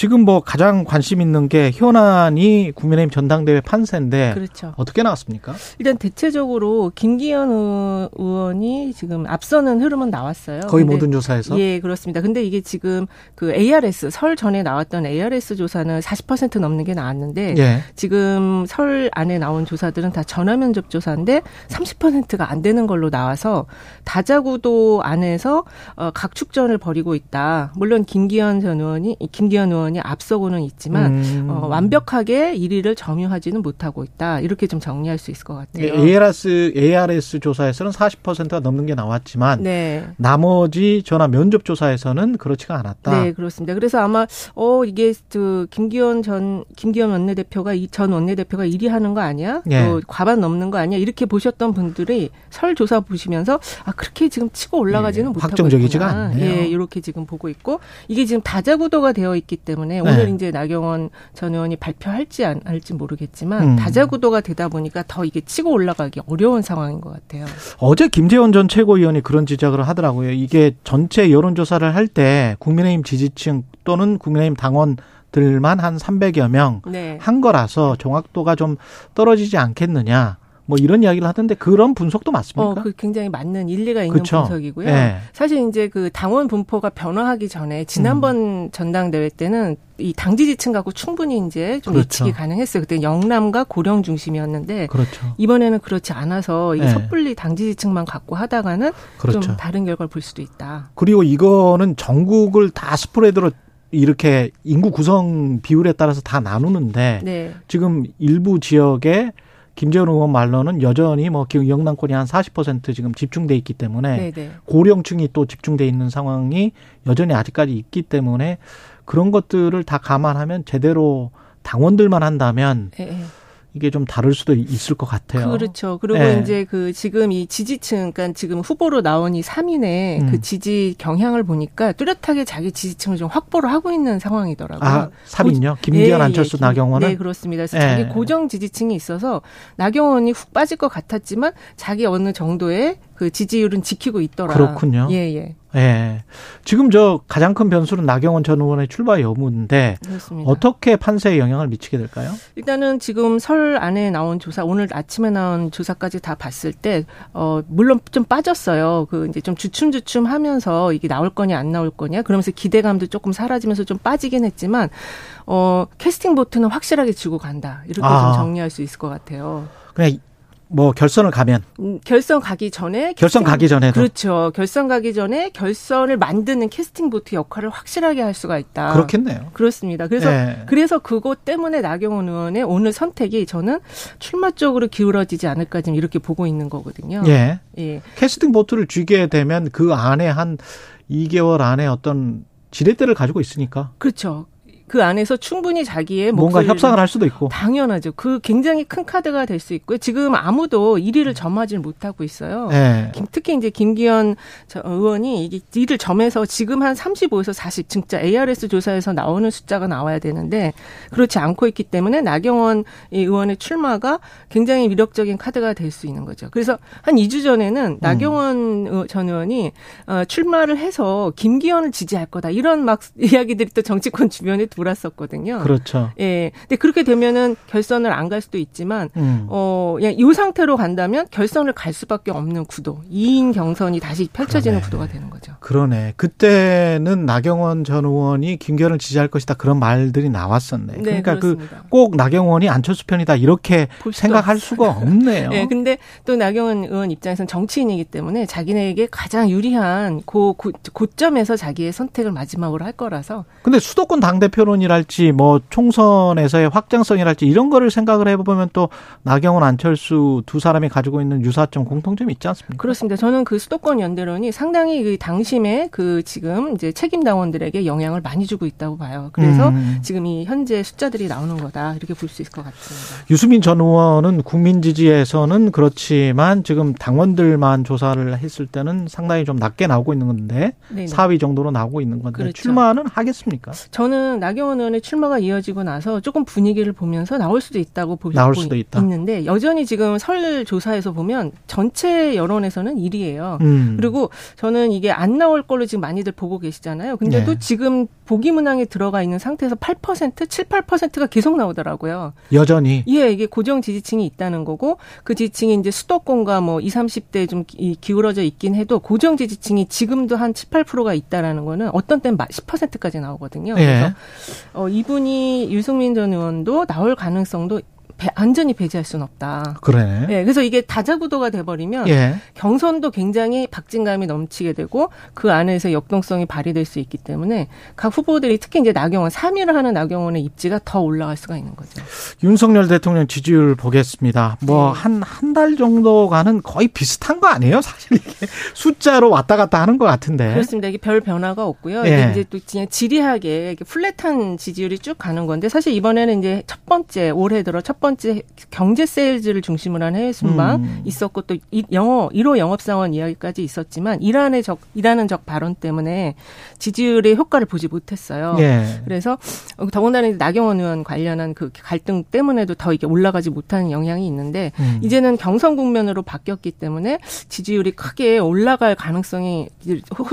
지금 뭐 가장 관심 있는 게 현안이 국민의힘 전당대회 판세인데 그렇죠. 어떻게 나왔습니까? 일단 대체적으로 김기현 의- 의원이 지금 앞서는 흐름은 나왔어요. 거의 근데 모든 조사에서. 예, 그렇습니다. 근데 이게 지금 그 ARS 설 전에 나왔던 ARS 조사는 40% 넘는 게 나왔는데 예. 지금 설 안에 나온 조사들은 다 전화 면접 조사인데 30%가 안 되는 걸로 나와서 다자구도 안에서 어, 각축전을 벌이고 있다. 물론 김기현 전 의원이 김기현 의원 이 앞서고는 있지만 음. 어, 완벽하게 1위를 점유하지는 못하고 있다. 이렇게 좀 정리할 수 있을 것 같아요. 예, ARS, ARS 조사에서는 40%가 넘는 게 나왔지만 네. 나머지 전화 면접 조사에서는 그렇지가 않았다. 네, 그렇습니다. 그래서 아마 어 이게 그 김기현 전 김기현 원내대표가 이 전 원내대표가 1위 하는 거 아니야? 예. 또 과반 넘는 거 아니야? 이렇게 보셨던 분들이 설 조사 보시면서 아 그렇게 지금 치고 올라가지는 예, 못하고 확정적이지가 있구나. 않네요. 예, 이렇게 지금 보고 있고 이게 지금 다자구도가 되어 있기 때문에 네. 오늘 이제 나경원 전 의원이 발표할지 안 할지 모르겠지만 음. 다자구도가 되다 보니까 더 이게 치고 올라가기 어려운 상황인 것 같아요. 어제 김재원 전 최고위원이 그런 지적을 하더라고요. 이게 전체 여론조사를 할 때 국민의힘 지지층 또는 국민의힘 당원 들만 한 300여 명한 네. 거라서 정확도가 좀 떨어지지 않겠느냐. 뭐 이런 이야기를 하던데 그런 분석도 맞습니까? 어, 그 굉장히 맞는 일리가 있는 그쵸? 분석이고요. 예. 사실 이제 그 당원 분포가 변화하기 전에 지난번 음. 전당대회 때는 이 당 지 지층 갖고 충분히 이제 좀 그렇죠. 예측이 가능했어요. 그때 영남과 고령 중심이었는데 그렇죠. 이번에는 그렇지 않아서 이게 네. 섣불리 당 지 지층만 갖고 하다가는 그렇죠. 좀 다른 결과를 볼 수도 있다. 그리고 이거는 전국을 다 스프레드로 이렇게 인구 구성 비율에 따라서 다 나누는데 네. 지금 일부 지역에 김재원 의원 말로는 여전히 뭐 영남권이 한 40% 지금 집중돼 있기 때문에 네네. 고령층이 또 집중돼 있는 상황이 여전히 아직까지 있기 때문에 그런 것들을 다 감안하면 제대로 당원들만 한다면 예, 예. 이게 좀 다를 수도 있을 것 같아요. 그렇죠. 그리고 예. 이제 그 지금 이 지지층, 그러니까 지금 후보로 나온 이 3인의 음. 그 지지 경향을 보니까 뚜렷하게 자기 지지층을 좀 확보를 하고 있는 상황이더라고요. 아, 3인요? 김기현, 예, 안철수, 예, 김- 나경원은? 네, 그렇습니다. 그래서 예. 자기 고정 지지층이 있어서 나경원이 훅 빠질 것 같았지만 자기 어느 정도의 그 지지율은 지키고 있더라. 그렇군요. 예, 예. 예. 지금 저 가장 큰 변수는 나경원 전 의원의 출마 여부인데 그렇습니다. 어떻게 판세에 영향을 미치게 될까요? 일단은 지금 설 안에 나온 조사, 오늘 아침에 나온 조사까지 다 봤을 때, 어, 물론 좀 빠졌어요. 그 이제 좀 주춤주춤 하면서 이게 나올 거냐, 안 나올 거냐. 그러면서 기대감도 조금 사라지면서 좀 빠지긴 했지만, 어, 캐스팅 보트는 확실하게 지고 간다. 이렇게 아. 좀 정리할 수 있을 것 같아요. 그냥 뭐 결선을 가면 음, 결선 가기 전에 결선 가기 전에도 그렇죠. 결선 가기 전에 결선을 만드는 캐스팅 보트 역할을 확실하게 할 수가 있다. 그렇겠네요. 그렇습니다. 그래서 예. 그래서 그것 때문에 나경원 의원의 오늘 선택이 저는 출마 쪽으로 기울어지지 않을까 지금 이렇게 보고 있는 거거든요. 예. 예. 캐스팅 보트를 쥐게 되면 그 안에 한 2개월 안에 어떤 지렛대를 가지고 있으니까 그렇죠. 그 안에서 충분히 자기의 뭔가 협상을 할 수도 있고. 당연하죠. 그 굉장히 큰 카드가 될 수 있고요. 지금 아무도 1위를 점하지 못하고 있어요. 예. 김- 특히 이제 김기현 저 의원이 이게 이를 점해서 지금 한 35에서 40 진짜 ARS 조사에서 나오는 숫자가 나와야 되는데 그렇지 않고 있기 때문에 나경원 이 의원의 출마가 굉장히 위력적인 카드가 될 수 있는 거죠. 그래서 한 2주 전에는 나경원 의- 전 의원이 어, 출마를 해서 김기현을 지지할 거다 이런 막 이야기들이 또 정치권 주변에 돌았었거든요. 그렇죠. 예. 근데 그렇게 되면은 결선을 안 갈 수도 있지만 음. 어, 그냥 이 상태로 간다면 결선을 갈 수밖에 없는 구도. 2인 경선이 다시 펼쳐지는 그러네. 구도가 되는 거죠. 그러네. 그때는 나경원 전 의원이 김기현을 지지할 것이다 그런 말들이 나왔었네. 네, 그러니까. 그 꼭 나경원이 안철수 편이다 이렇게 생각할 수가 없네요. [laughs] 예, 근데 또 나경원 의원 입장에서는 정치인이기 때문에 자기네에게 가장 유리한 고, 고, 고점에서 자기의 선택을 마지막으로 할 거라서 근데 수도권 당 대표 론이랄지 뭐 총선에서의 확장성이랄지 이런 거를 생각을 해보면 또 나경원 안철수 두 사람이 가지고 있는 유사점 공통점이 있지 않습니까? 그렇습니다. 저는 그 수도권 연대론이 상당히 그 당심의 그 지금 이제 책임 당원들에게 영향을 많이 주고 있다고 봐요. 그래서 음. 지금 이 현재 숫자들이 나오는 거다 이렇게 볼 수 있을 것 같습니다. 유수민 전 의원은 국민 지지에서는 그렇지만 지금 당원들만 조사를 했을 때는 상당히 좀 낮게 나오고 있는 건데 네네. 4위 정도로 나오고 있는 건데 그렇죠. 출마는 하겠습니까? 저는 나경원 의원의 출마가 이어지고 나서 조금 분위기를 보면서 나올 수도 있다고 보고 나올 수도 있다. 있는데 여전히 지금 설 조사에서 보면 전체 여론에서는 1위예요. 음. 그리고 저는 이게 안 나올 걸로 지금 많이들 보고 계시잖아요. 근데도 네. 지금 보기 문항에 들어가 있는 상태에서 8%, 7, 8%가 계속 나오더라고요. 여전히 예, 이게 고정 지지층이 있다는 거고 그 지지층이 이제 수도권과 뭐 20, 30대 좀 기- 기울어져 있긴 해도 고정 지지층이 지금도 한 7, 8%가 있다라는 거는 어떤 때는 10%까지 나오거든요. 예. 그래서 어, 이분이 유승민 전 의원도 나올 가능성도 배- 완전히 배제할 수는 없다. 그러네. 예, 그래서 이게 다자구도가 돼버리면 예. 경선도 굉장히 박진감이 넘치게 되고 그 안에서 역동성이 발휘될 수 있기 때문에 각 후보들이 특히 이제 나경원 3위를 하는 나경원의 입지가 더 올라갈 수가 있는 거죠. 윤석열 대통령 지지율 보겠습니다. 뭐 네. 한한 달 정도가는 거의 비슷한 거 아니에요? 사실 이게 숫자로 왔다 갔다 하는 것 같은데. 그렇습니다. 이게 별 변화가 없고요. 예. 이게 이제 또 그냥 지리하게 플랫한 지지율이 쭉 가는 건데 사실 이번에는 이제 첫 번째 올해 들어 첫 번째 경제 세일즈를 중심으로 한 해외 순방 음. 있었고 또 이- 영어 1호 영업사원 이야기까지 있었지만 이란의 적 이란은 적 발언 때문에 지지율의 효과를 보지 못했어요. 예. 그래서 더군다나 나경원 의원 관련한 그 갈등 때문에도 더 이게 올라가지 못하는 영향이 있는데 음. 이제는 경선 국면으로 바뀌었기 때문에 지지율이 크게 올라갈 가능성이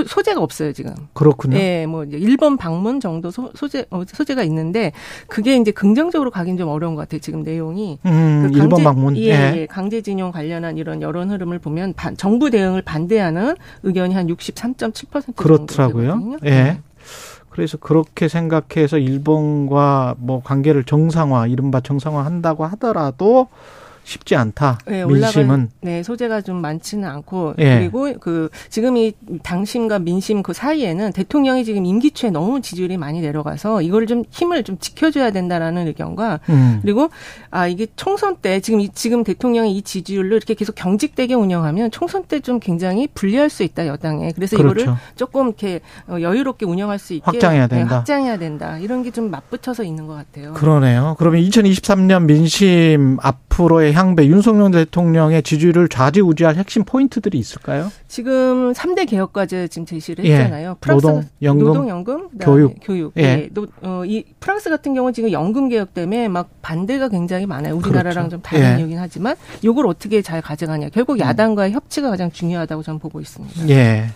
소재가 없어요 지금. 그렇군요. 예, 뭐 일본 방문 정도 소, 소재 어, 소재가 있는데 그게 이제 긍정적으로 가긴 좀 어려운 것 같아요 지금 내용 이. 음, 그 일본 방문. 예, 예, 강제징용 관련한 이런 여론 흐름을 보면 반- 정부 대응을 반대하는 의견이 한 63.7% 그렇더라고요. 정도 되거든요. 예. 네. 그래서 그렇게 생각해서 일본과 뭐 관계를 정상화, 이른바 정상화 한다고 하더라도 쉽지 않다. 네, 민심은 네, 소재가 좀 많지는 않고 예. 그리고 그 지금 이 당심과 민심 그 사이에는 대통령이 지금 임기 초에 너무 지지율이 많이 내려가서 이걸 좀 힘을 좀 지켜줘야 된다라는 의견과 음. 그리고 아 이게 총선 때 지금 이, 지금 대통령이 이 지지율로 이렇게 계속 경직되게 운영하면 총선 때 좀 굉장히 불리할 수 있다 여당에 그래서 그렇죠. 이거를 조금 이렇게 어, 여유롭게 운영할 수 있게 확장해야 네, 된다. 확장해야 된다 이런 게 좀 맞붙어서 있는 것 같아요. 그러네요. 그러면 2023년 민심 앞으로의 향배 윤석열 대통령의 지지율을 좌지우지할 핵심 포인트들이 있을까요? 지금 3대 개혁 과제 지금 제시를 예. 했잖아요. 프랑스 노동, 연금, 노동연금, 그다음에 교육. 교육. 예. 예. 노, 어, 이 프랑스 같은 경우는 지금 연금 개혁 때문에 막 반대가 굉장히 많아요. 우리나라랑 그렇죠. 좀 다른 예. 이유긴 하지만 요걸 어떻게 잘 가져가냐. 결국 야당과의 협치가 가장 중요하다고 저는 보고 있습니다. 예.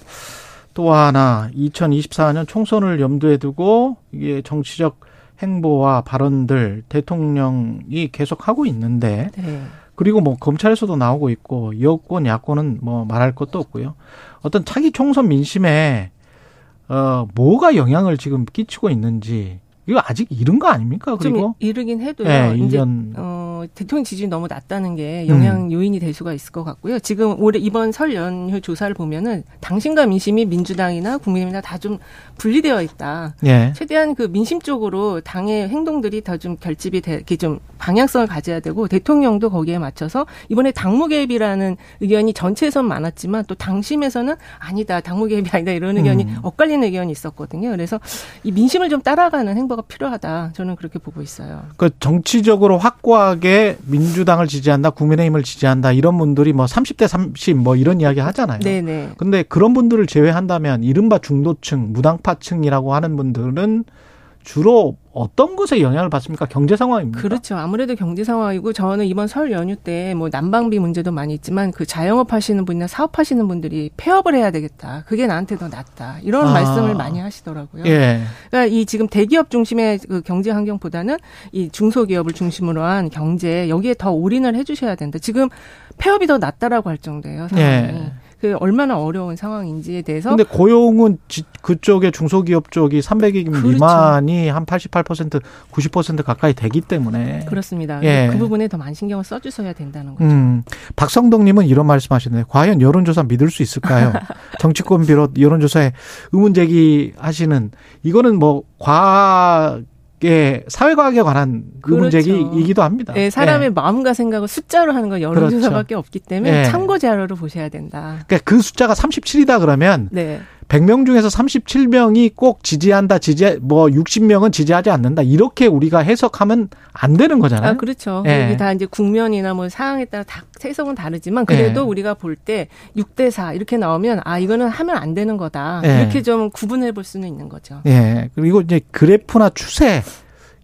또 하나 2024년 총선을 염두에 두고 이게 정치적 행보와 발언들 대통령이 계속 하고 있는데 네. 그리고 뭐 검찰에서도 나오고 있고 여권 야권은 뭐 말할 것도 없고요. 어떤 차기 총선 민심에 어 뭐가 영향을 지금 끼치고 있는지 이거 아직 이른 거 아닙니까? 좀 그리고 이르긴 해도요. 예, 이제 1년 어, 대통령 지지율이 너무 낮다는 게 영향 음. 요인이 될 수가 있을 것 같고요. 지금 올해 이번 설 연휴 조사를 보면은 당신과 민심이 민주당이나 국민의힘이나 다 좀 분리되어 있다. 예. 최대한 그 민심 쪽으로 당의 행동들이 더 좀 결집이 되, 이렇게 좀 방향성을 가져야 되고 대통령도 거기에 맞춰서 이번에 당무 개입이라는 의견이 전체에선 많았지만 또 당심에서는 아니다 당무 개입이 아니다 이런 의견이 음. 엇갈리는 의견이 있었거든요. 그래서 이 민심을 좀 따라가는 행보가 필요하다. 저는 그렇게 보고 있어요. 그 정치적으로 확고하게 민주당을 지지한다, 국민의힘을 지지한다 이런 분들이 뭐 30대 30 뭐 이런 이야기 하잖아요. 네네. 근데 그런 분들을 제외한다면 이른바 중도층, 무당파층이라고 하는 분들은 주로 어떤 것에 영향을 받습니까? 경제 상황입니까? 그렇죠. 아무래도 경제 상황이고 저는 이번 설 연휴 때 뭐 난방비 문제도 많이 있지만 그 자영업 하시는 분이나 사업 하시는 분들이 폐업을 해야 되겠다. 그게 나한테 더 낫다. 이런 아. 말씀을 많이 하시더라고요. 예. 그러니까 이 지금 대기업 중심의 그 경제 환경보다는 이 중소기업을 중심으로 한 경제 여기에 더 올인을 해 주셔야 된다. 지금 폐업이 더 낫다라고 할 정도예요. 상황이. 예. 그 얼마나 어려운 상황인지에 대해서 근데 고용은 지- 그쪽에 중소기업 쪽이 300억 그렇죠. 미만이 한 88%, 90% 가까이 되기 때문에. 그렇습니다. 예. 그 부분에 더 많이 신경을 써주셔야 된다는 거죠. 음, 박성덕님은 이런 말씀하시네요. 과연 여론조사 믿을 수 있을까요? [laughs] 정치권 비롯 여론조사에 의문 제기 하시는 이거는 뭐 과 학의 사회과학에 관한 의문 그렇죠. 제기이기도 합니다. 네, 사람의 예. 마음과 생각을 숫자로 하는 건 여론조사밖에 없기 때문에 예. 참고 자료로 보셔야 된다. 그러니까 그 숫자가 37이다 그러면 네. 100명 중에서 37명이 꼭 지지한다, 지지, 뭐 60명은 지지하지 않는다. 이렇게 우리가 해석하면 안 되는 거잖아요. 아, 그렇죠. 예. 이게 다 이제 국면이나 뭐 상황에 따라 다 해석은 다르지만 그래도 예. 우리가 볼 때 6대 4 이렇게 나오면 아, 이거는 하면 안 되는 거다. 예. 이렇게 좀 구분해 볼 수는 있는 거죠. 예. 그리고 이제 그래프나 추세,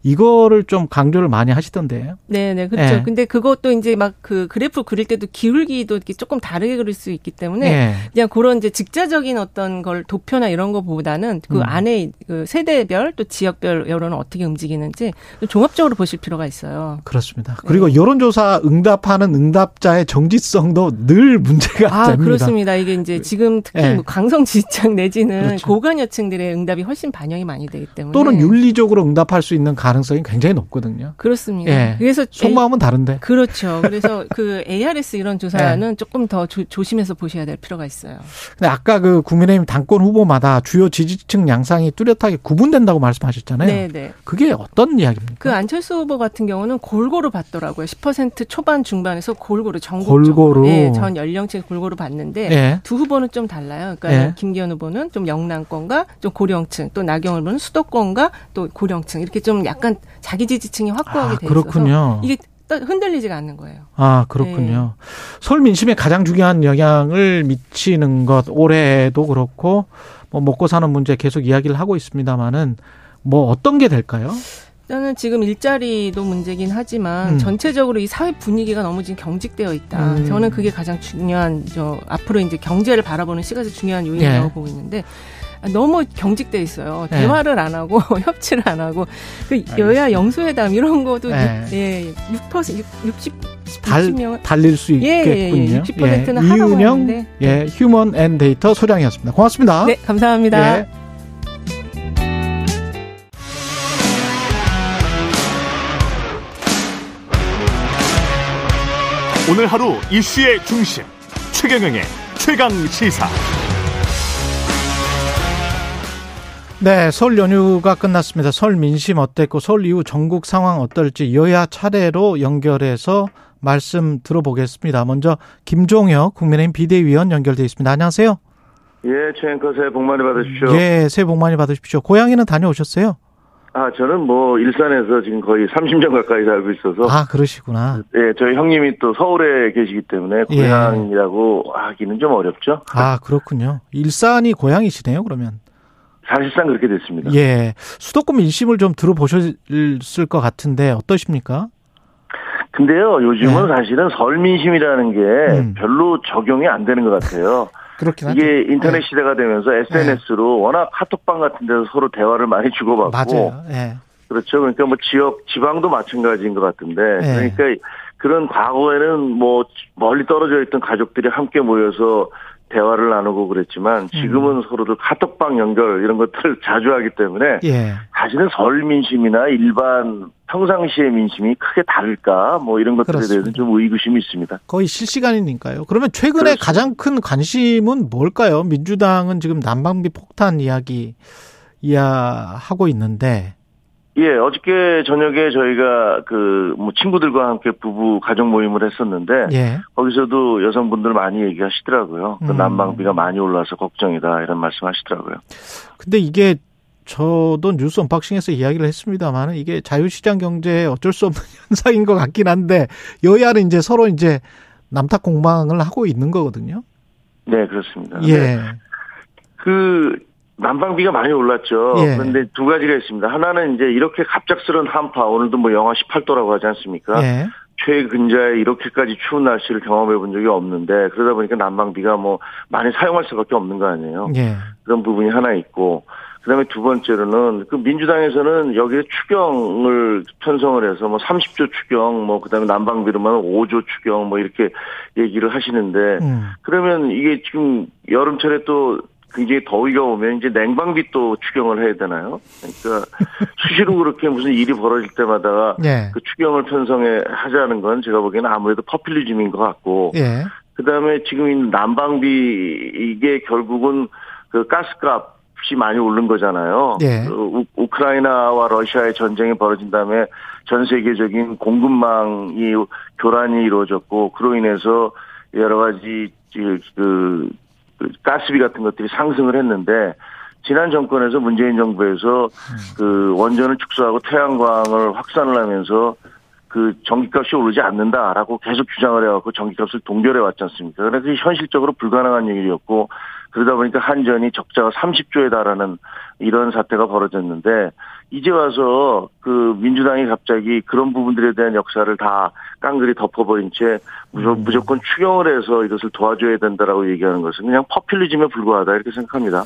이거를 좀 강조를 많이 하시던데요. 네, 네, 그렇죠. 예. 근데 그것도 이제 막 그 그래프 그릴 때도 기울기도 이렇게 조금 다르게 그릴 수 있기 때문에 예. 그냥 그런 이제 직자적인 어떤 걸 도표나 이런 거보다는 그 음. 안에 그 세대별 또 지역별 여론은 어떻게 움직이는지 좀 종합적으로 보실 필요가 있어요. 그렇습니다. 그리고 여론조사 응답하는 응답자의 정지성도 늘 문제가 아, 됩니다. 그렇습니다. 이게 이제 지금 특히 예. 뭐 강성 지지층 내지는 그렇죠. 고관여층들의 응답이 훨씬 반영이 많이 되기 때문에 또는 윤리적으로 응답할 수 있는 가 능성이 굉장히 높거든요. 그렇습니다. 예. 그래서 속마음은 다른데. 그렇죠. 그래서 [laughs] 그 ARS 이런 조사는 조금 더 조, 조심해서 보셔야 될 필요가 있어요. 근데 아까 그 국민의힘 당권 후보마다 주요 지지층 양상이 뚜렷하게 구분된다고 말씀하셨잖아요. 네, 네. 그게 어떤 이야기입니까? 그 안철수 후보 같은 경우는 골고루 봤더라고요. 10% 초반 중반에서 골고루 전국 골고루. 네, 전 연령층 골고루 봤는데 예. 두 후보는 좀 달라요. 그러니까 예. 김기현 후보는 좀 영남권과 좀 고령층, 또 나경원 후보는 수도권과 또 고령층 이렇게 좀 약간 자기 지지층이 확고하게 아, 돼 있어서 그렇군요. 이게 또 흔들리지가 않는 거예요. 아, 그렇군요. 서울 민심에 가장 중요한 영향을 미치는 것, 올해도 그렇고, 뭐, 먹고 사는 문제 계속 이야기를 하고 있습니다만은, 뭐, 어떤 게 될까요? 일단은 지금 일자리도 문제긴 하지만 음. 전체적으로 이 사회 분위기가 너무 지금 경직되어 있다. 음. 저는 그게 가장 중요한 저 앞으로 이제 경제를 바라보는 시각에서 중요한 요인이라고 예. 보고 있는데 너무 경직돼 있어요. 예. 대화를 안 하고 [laughs] 협치를 안 하고 그 여야 영수회담 이런 것도 예. 육- 예, 6% 60 달, 60명 달릴 수 예, 예, 있겠군요. 60%는 하라고 이은영, 했는데. 예, 휴먼 앤 데이터 소장이었습니다. 고맙습니다. 네, 감사합니다. 예. 오늘 하루 이슈의 중심 최경영의 최강 시사. 네, 설 연휴가 끝났습니다. 설 민심 어땠고 설 이후 전국 상황 어떨지 여야 차례로 연결해서 말씀 들어보겠습니다. 먼저 김종혁 국민의힘 비대위원 연결돼 있습니다. 안녕하세요. 예, 최앵커 새해 복 많이 받으십시오. 예, 새해 복 많이 받으십시오. 고향에는 다녀오셨어요? 아, 저는 뭐 일산에서 지금 거의 30년 가까이 살고 있어서 아, 그러시구나. 예, 저희 형님이 또 서울에 계시기 때문에 예. 고향이라고 하기는 좀 어렵죠. 아, 그렇군요. 일산이 고향이시네요, 그러면. 사실상 그렇게 됐습니다. 예. 수도권 민심을 좀 들어보셨을 것 같은데 어떠십니까? 근데요, 요즘은 예. 사실은 설 민심이라는 게 음. 별로 적용이 안 되는 것 같아요. [laughs] 그렇긴 하죠. 이게 인터넷 예. 시대가 되면서 SNS로 워낙 카톡방 같은 데서 서로 대화를 많이 주고받고 맞아요. 예. 그렇죠. 그러니까 뭐 지역 지방도 마찬가지인 것 같은데 네. 그러니까 그런 과거에는 뭐 멀리 떨어져 있던 가족들이 함께 모여서 대화를 나누고 그랬지만 지금은 서로들 카톡방 연결 이런 것들을 [laughs] 자주 하기 때문에 예. 사실은 설 민심이나 일반 평상시의 민심이 크게 다를까 뭐 이런 것들에 그렇습니다. 대해서는 좀 의구심이 있습니다. 거의 실시간이니까요. 그러면 최근에 그렇습니다. 가장 큰 관심은 뭘까요? 민주당은 지금 난방비 폭탄 이야기 이야하고 있는데 예, 어저께 저녁에 저희가 그 뭐 친구들과 함께 부부 가족 모임을 했었는데 예. 거기서도 여성분들 많이 얘기하시더라고요. 그 음. 난방비가 많이 올라서 걱정이다 이런 말씀하시더라고요. 근데 이게 저도 뉴스 언박싱에서 이야기를 했습니다만 이게 자유시장 경제에 어쩔 수 없는 [laughs] 현상인 것 같긴 한데 여야는 이제 서로 이제 남탓 공방을 하고 있는 거거든요. 네, 그렇습니다. 네. 예. 그 난방비가 많이 올랐죠. 예. 그런데 두 가지가 있습니다. 하나는 이제 이렇게 갑작스러운 한파 오늘도 뭐 영하 18도라고 하지 않습니까? 예. 최근자에 이렇게까지 추운 날씨를 경험해 본 적이 없는데 그러다 보니까 난방비가 뭐 많이 사용할 수밖에 없는 거 아니에요. 예. 그런 부분이 하나 있고 그다음에 두 번째로는 그 민주당에서는 여기에 추경을 편성을 해서 뭐 30조 추경 뭐 그다음에 난방비로만 5조 추경 뭐 이렇게 얘기를 하시는데 음. 그러면 이게 지금 여름철에 또 굉장히 더위가 오면 이제 냉방비 또 추경을 해야 되나요? 그러니까 [laughs] 수시로 그렇게 무슨 일이 벌어질 때마다 예. 그 추경을 편성해 하자는 건 제가 보기에는 아무래도 퍼퓰리즘인 것 같고 예. 그다음에 지금 이 난방비 이게 결국은 그 가스값이 많이 오른 거잖아요. 예. 그 우, 우크라이나와 러시아의 전쟁이 벌어진 다음에 전 세계적인 공급망이 교란이 이루어졌고 그로 인해서 여러 가지 그 가스비 같은 것들이 상승을 했는데 지난 정권에서 문재인 정부에서 그 원전을 축소하고 태양광을 확산을 하면서 그 전기값이 오르지 않는다라고 계속 주장을 해왔고 전기값을 동결해 왔지 않습니까? 그게 현실적으로 불가능한 일이었고 그러다 보니까 한전이 적자가 30조에 달하는 이런 사태가 벌어졌는데 이제 와서 그 민주당이 갑자기 그런 부분들에 대한 역사를 다 깡그리 덮어버린 채 무조- 무조건 추경을 해서 이것을 도와줘야 된다라고 얘기하는 것은 그냥 퍼퓰리즘에 불과하다 이렇게 생각합니다.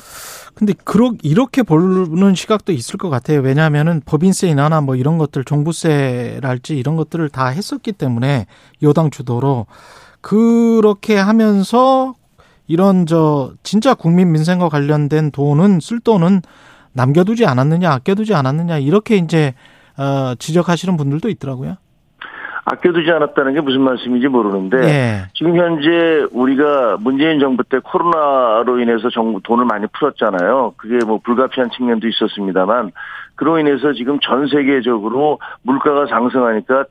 근데 그러 이렇게 보는 시각도 있을 것 같아요. 왜냐하면은 법인세 인하나 뭐 이런 것들 종부세랄지 이런 것들을 다 했었기 때문에 여당 주도로 그렇게 하면서 이런 저 진짜 국민 민생과 관련된 돈은 쓸 돈은 남겨두지 않았느냐 아껴두지 않았느냐 이렇게 이제 어 지적하시는 분들도 있더라고요. 아껴두지 않았다는 게 무슨 말씀인지 모르는데 예. 지금 현재 우리가 문재인 정부 때 코로나로 인해서 정부 돈을 많이 풀었잖아요. 그게 뭐 불가피한 측면도 있었습니다만 그로 인해서 지금 전 세계적으로 물가가 상승하니까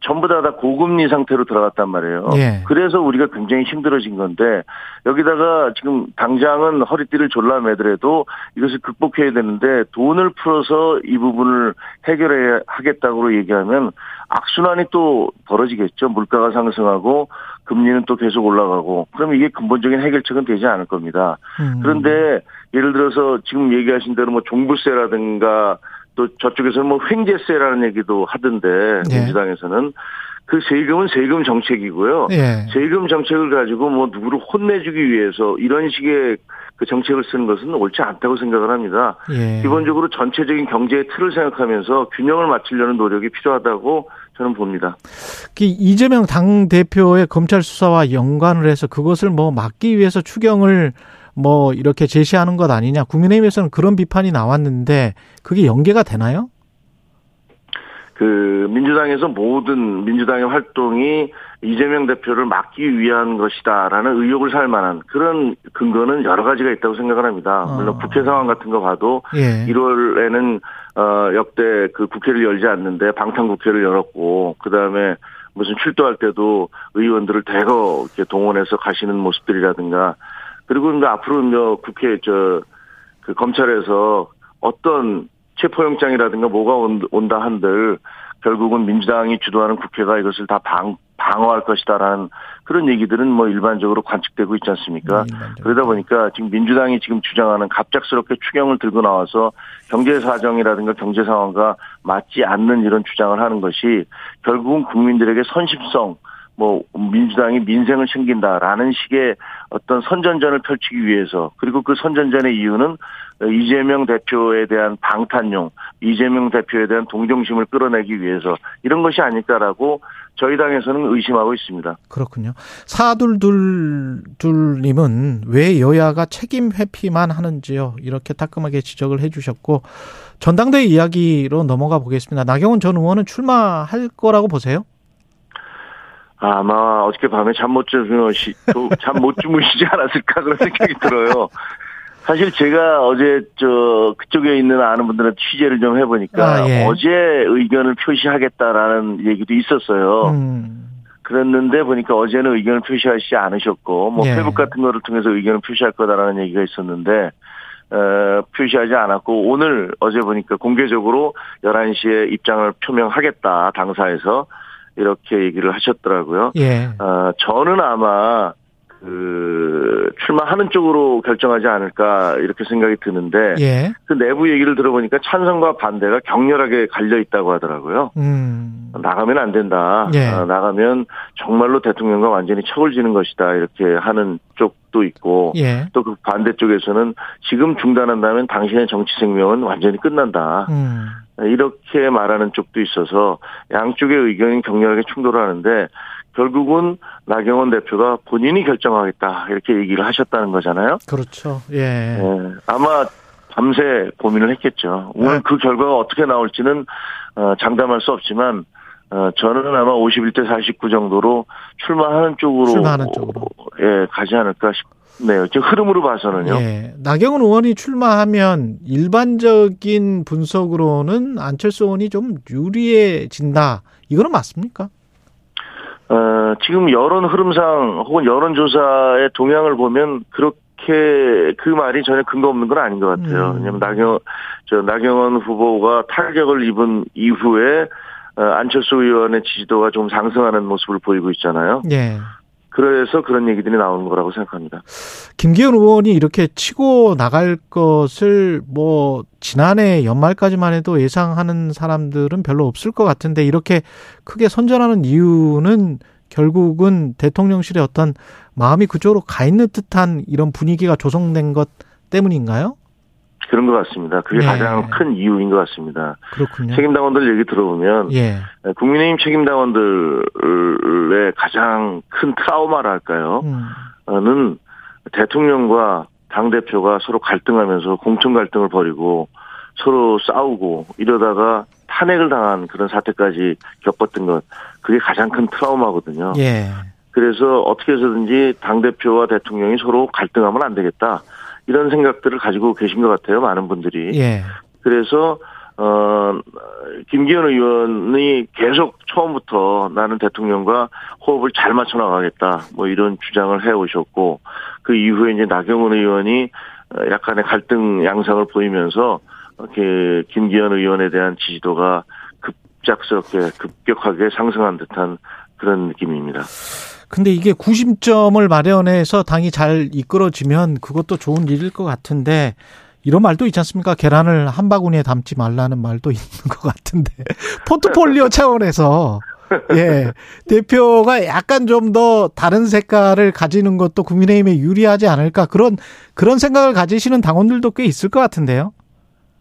전부 다 다 고금리 상태로 들어갔단 말이에요. 예. 그래서 우리가 굉장히 힘들어진 건데 여기다가 지금 당장은 허리띠를 졸라 매더라도 이것을 극복해야 되는데 돈을 풀어서 이 부분을 해결해야 하겠다고 얘기하면 악순환이 또 벌어지겠죠. 물가가 상승하고 금리는 또 계속 올라가고 그럼 이게 근본적인 해결책은 되지 않을 겁니다. 음. 그런데 예를 들어서 지금 얘기하신 대로 뭐 종부세라든가 또 저쪽에서는 뭐 횡재세라는 얘기도 하던데 네. 민주당에서는 그 세금은 세금 정책이고요. 예. 세금 정책을 가지고 뭐 누구를 혼내주기 위해서 이런 식의 그 정책을 쓰는 것은 옳지 않다고 생각을 합니다. 예. 기본적으로 전체적인 경제의 틀을 생각하면서 균형을 맞추려는 노력이 필요하다고 저는 봅니다. 그 이재명 당 대표의 검찰 수사와 연관을 해서 그것을 뭐 막기 위해서 추경을 뭐 이렇게 제시하는 것 아니냐. 국민의힘에서는 그런 비판이 나왔는데 그게 연계가 되나요? 그 민주당에서 모든 민주당의 활동이 이재명 대표를 막기 위한 것이다라는 의혹을 살 만한 그런 근거는 여러 가지가 있다고 생각을 합니다. 물론 어. 국회 상황 같은 거 봐도 예. 1월에는 어 역대 그 국회를 열지 않는데 방탄 국회를 열었고 그다음에 무슨 출두할 때도 의원들을 대거 이렇게 동원해서 가시는 모습들이라든가 그리고 이제 앞으로 이제 국회 저 그 검찰에서 어떤 체포영장이라든가 뭐가 온- 온다 한들 결국은 민주당이 주도하는 국회가 이것을 다 방, 방어할 것이다라는 그런 얘기들은 뭐 일반적으로 관측되고 있지 않습니까? 일반적으로. 그러다 보니까 지금 민주당이 지금 주장하는 갑작스럽게 추경을 들고 나와서 경제 사정이라든가 경제 상황과 맞지 않는 이런 주장을 하는 것이 결국은 국민들에게 선심성 뭐 민주당이 민생을 챙긴다라는 식의 어떤 선전전을 펼치기 위해서 그리고 그 선전전의 이유는 이재명 대표에 대한 방탄용, 이재명 대표에 대한 동정심을 끌어내기 위해서 이런 것이 아닐까라고 저희 당에서는 의심하고 있습니다. 그렇군요. 사둘둘둘님은 왜 여야가 책임 회피만 하는지요? 이렇게 따끔하게 지적을 해주셨고 전당대회 이야기로 넘어가 보겠습니다. 나경원 전 의원은 출마할 거라고 보세요? 아마 어저께 밤에 잠 못 주무시 잠 못 주무시지 않았을까 그런 생각이 들어요. 사실 제가 어제 저 그쪽에 있는 아는 분들한테 취재를 좀 해보니까 아, 예. 어제 의견을 표시하겠다라는 얘기도 있었어요. 음, 그랬는데 보니까 어제는 의견을 표시하시지 않으셨고 뭐 예. 페북 같은 거를 통해서 의견을 표시할 거다라는 얘기가 있었는데 어, 표시하지 않았고 오늘 어제 보니까 공개적으로 11시에 입장을 표명하겠다 당사에서 이렇게 얘기를 하셨더라고요. 예. 어, 저는 아마 그 출마하는 쪽으로 결정하지 않을까 이렇게 생각이 드는데 예. 그 내부 얘기를 들어보니까 찬성과 반대가 격렬하게 갈려 있다고 하더라고요. 음, 나가면 안 된다. 예. 어, 나가면 정말로 대통령과 완전히 척을 지는 것이다. 이렇게 하는 쪽도 있고 예. 또그 반대 쪽에서는 지금 중단한다면 당신의 정치 생명은 완전히 끝난다. 음, 이렇게 말하는 쪽도 있어서 양쪽의 의견이 격렬하게 충돌하는데 결국은 나경원 대표가 본인이 결정하겠다 이렇게 얘기를 하셨다는 거잖아요. 그렇죠. 예. 예, 아마 밤새 고민을 했겠죠. 오늘 네. 그 결과가 어떻게 나올지는 어, 장담할 수 없지만 어, 저는 아마 51대 49 정도로 출마하는 쪽으로 출마하는 쪽으로. 예 가지 않을까 싶 네요. 지금 흐름으로 봐서는요. 예. 나경원 의원이 출마하면 일반적인 분석으로는 안철수 의원이 좀 유리해진다. 이거는 맞습니까? 어, 지금 여론 흐름상 혹은 여론조사의 동향을 보면 그렇게 그 말이 전혀 근거 없는 건 아닌 것 같아요. 음. 왜냐면 나경, 저 나경원 후보가 타격을 입은 이후에 어, 안철수 의원의 지지도가 좀 상승하는 모습을 보이고 있잖아요. 예. 그래서 그런 얘기들이 나오는 거라고 생각합니다. 김기현 의원이 이렇게 치고 나갈 것을 뭐 지난해 연말까지만 해도 예상하는 사람들은 별로 없을 것 같은데 이렇게 크게 선전하는 이유는 결국은 대통령실의 어떤 마음이 그쪽으로 가 있는 듯한 이런 분위기가 조성된 것 때문인가요? 그런 것 같습니다. 그게 네. 가장 큰 이유인 것 같습니다. 그렇군요. 책임당원들 얘기 들어보면 예. 국민의힘 책임당원들의 가장 큰 트라우마랄까요? 음. 는 대통령과 당 대표가 서로 갈등하면서 공천 갈등을 벌이고 서로 싸우고 이러다가 탄핵을 당한 그런 사태까지 겪었던 것 그게 가장 큰 트라우마거든요. 예. 그래서 어떻게 해서든지 당 대표와 대통령이 서로 갈등하면 안 되겠다 이런 생각들을 가지고 계신 것 같아요. 많은 분들이. 예. 그래서 어 김기현 의원이 계속 처음부터 나는 대통령과 호흡을 잘 맞춰 나가겠다 뭐 이런 주장을 해 오셨고 그 이후에 이제 나경원 의원이 어, 약간의 갈등 양상을 보이면서 이렇게 김기현 의원에 대한 지지도가 급작스럽게 급격하게 상승한 듯한 그런 느낌입니다. 근데 이게 구심점을 마련해서 당이 잘 이끌어지면 그것도 좋은 일일 것 같은데 이런 말도 있지 않습니까? 계란을 한 바구니에 담지 말라는 말도 [laughs] 있는 것 같은데 포트폴리오 차원에서 예 대표가 약간 좀 더 다른 색깔을 가지는 것도 국민의힘에 유리하지 않을까 그런 그런 생각을 가지시는 당원들도 꽤 있을 것 같은데요.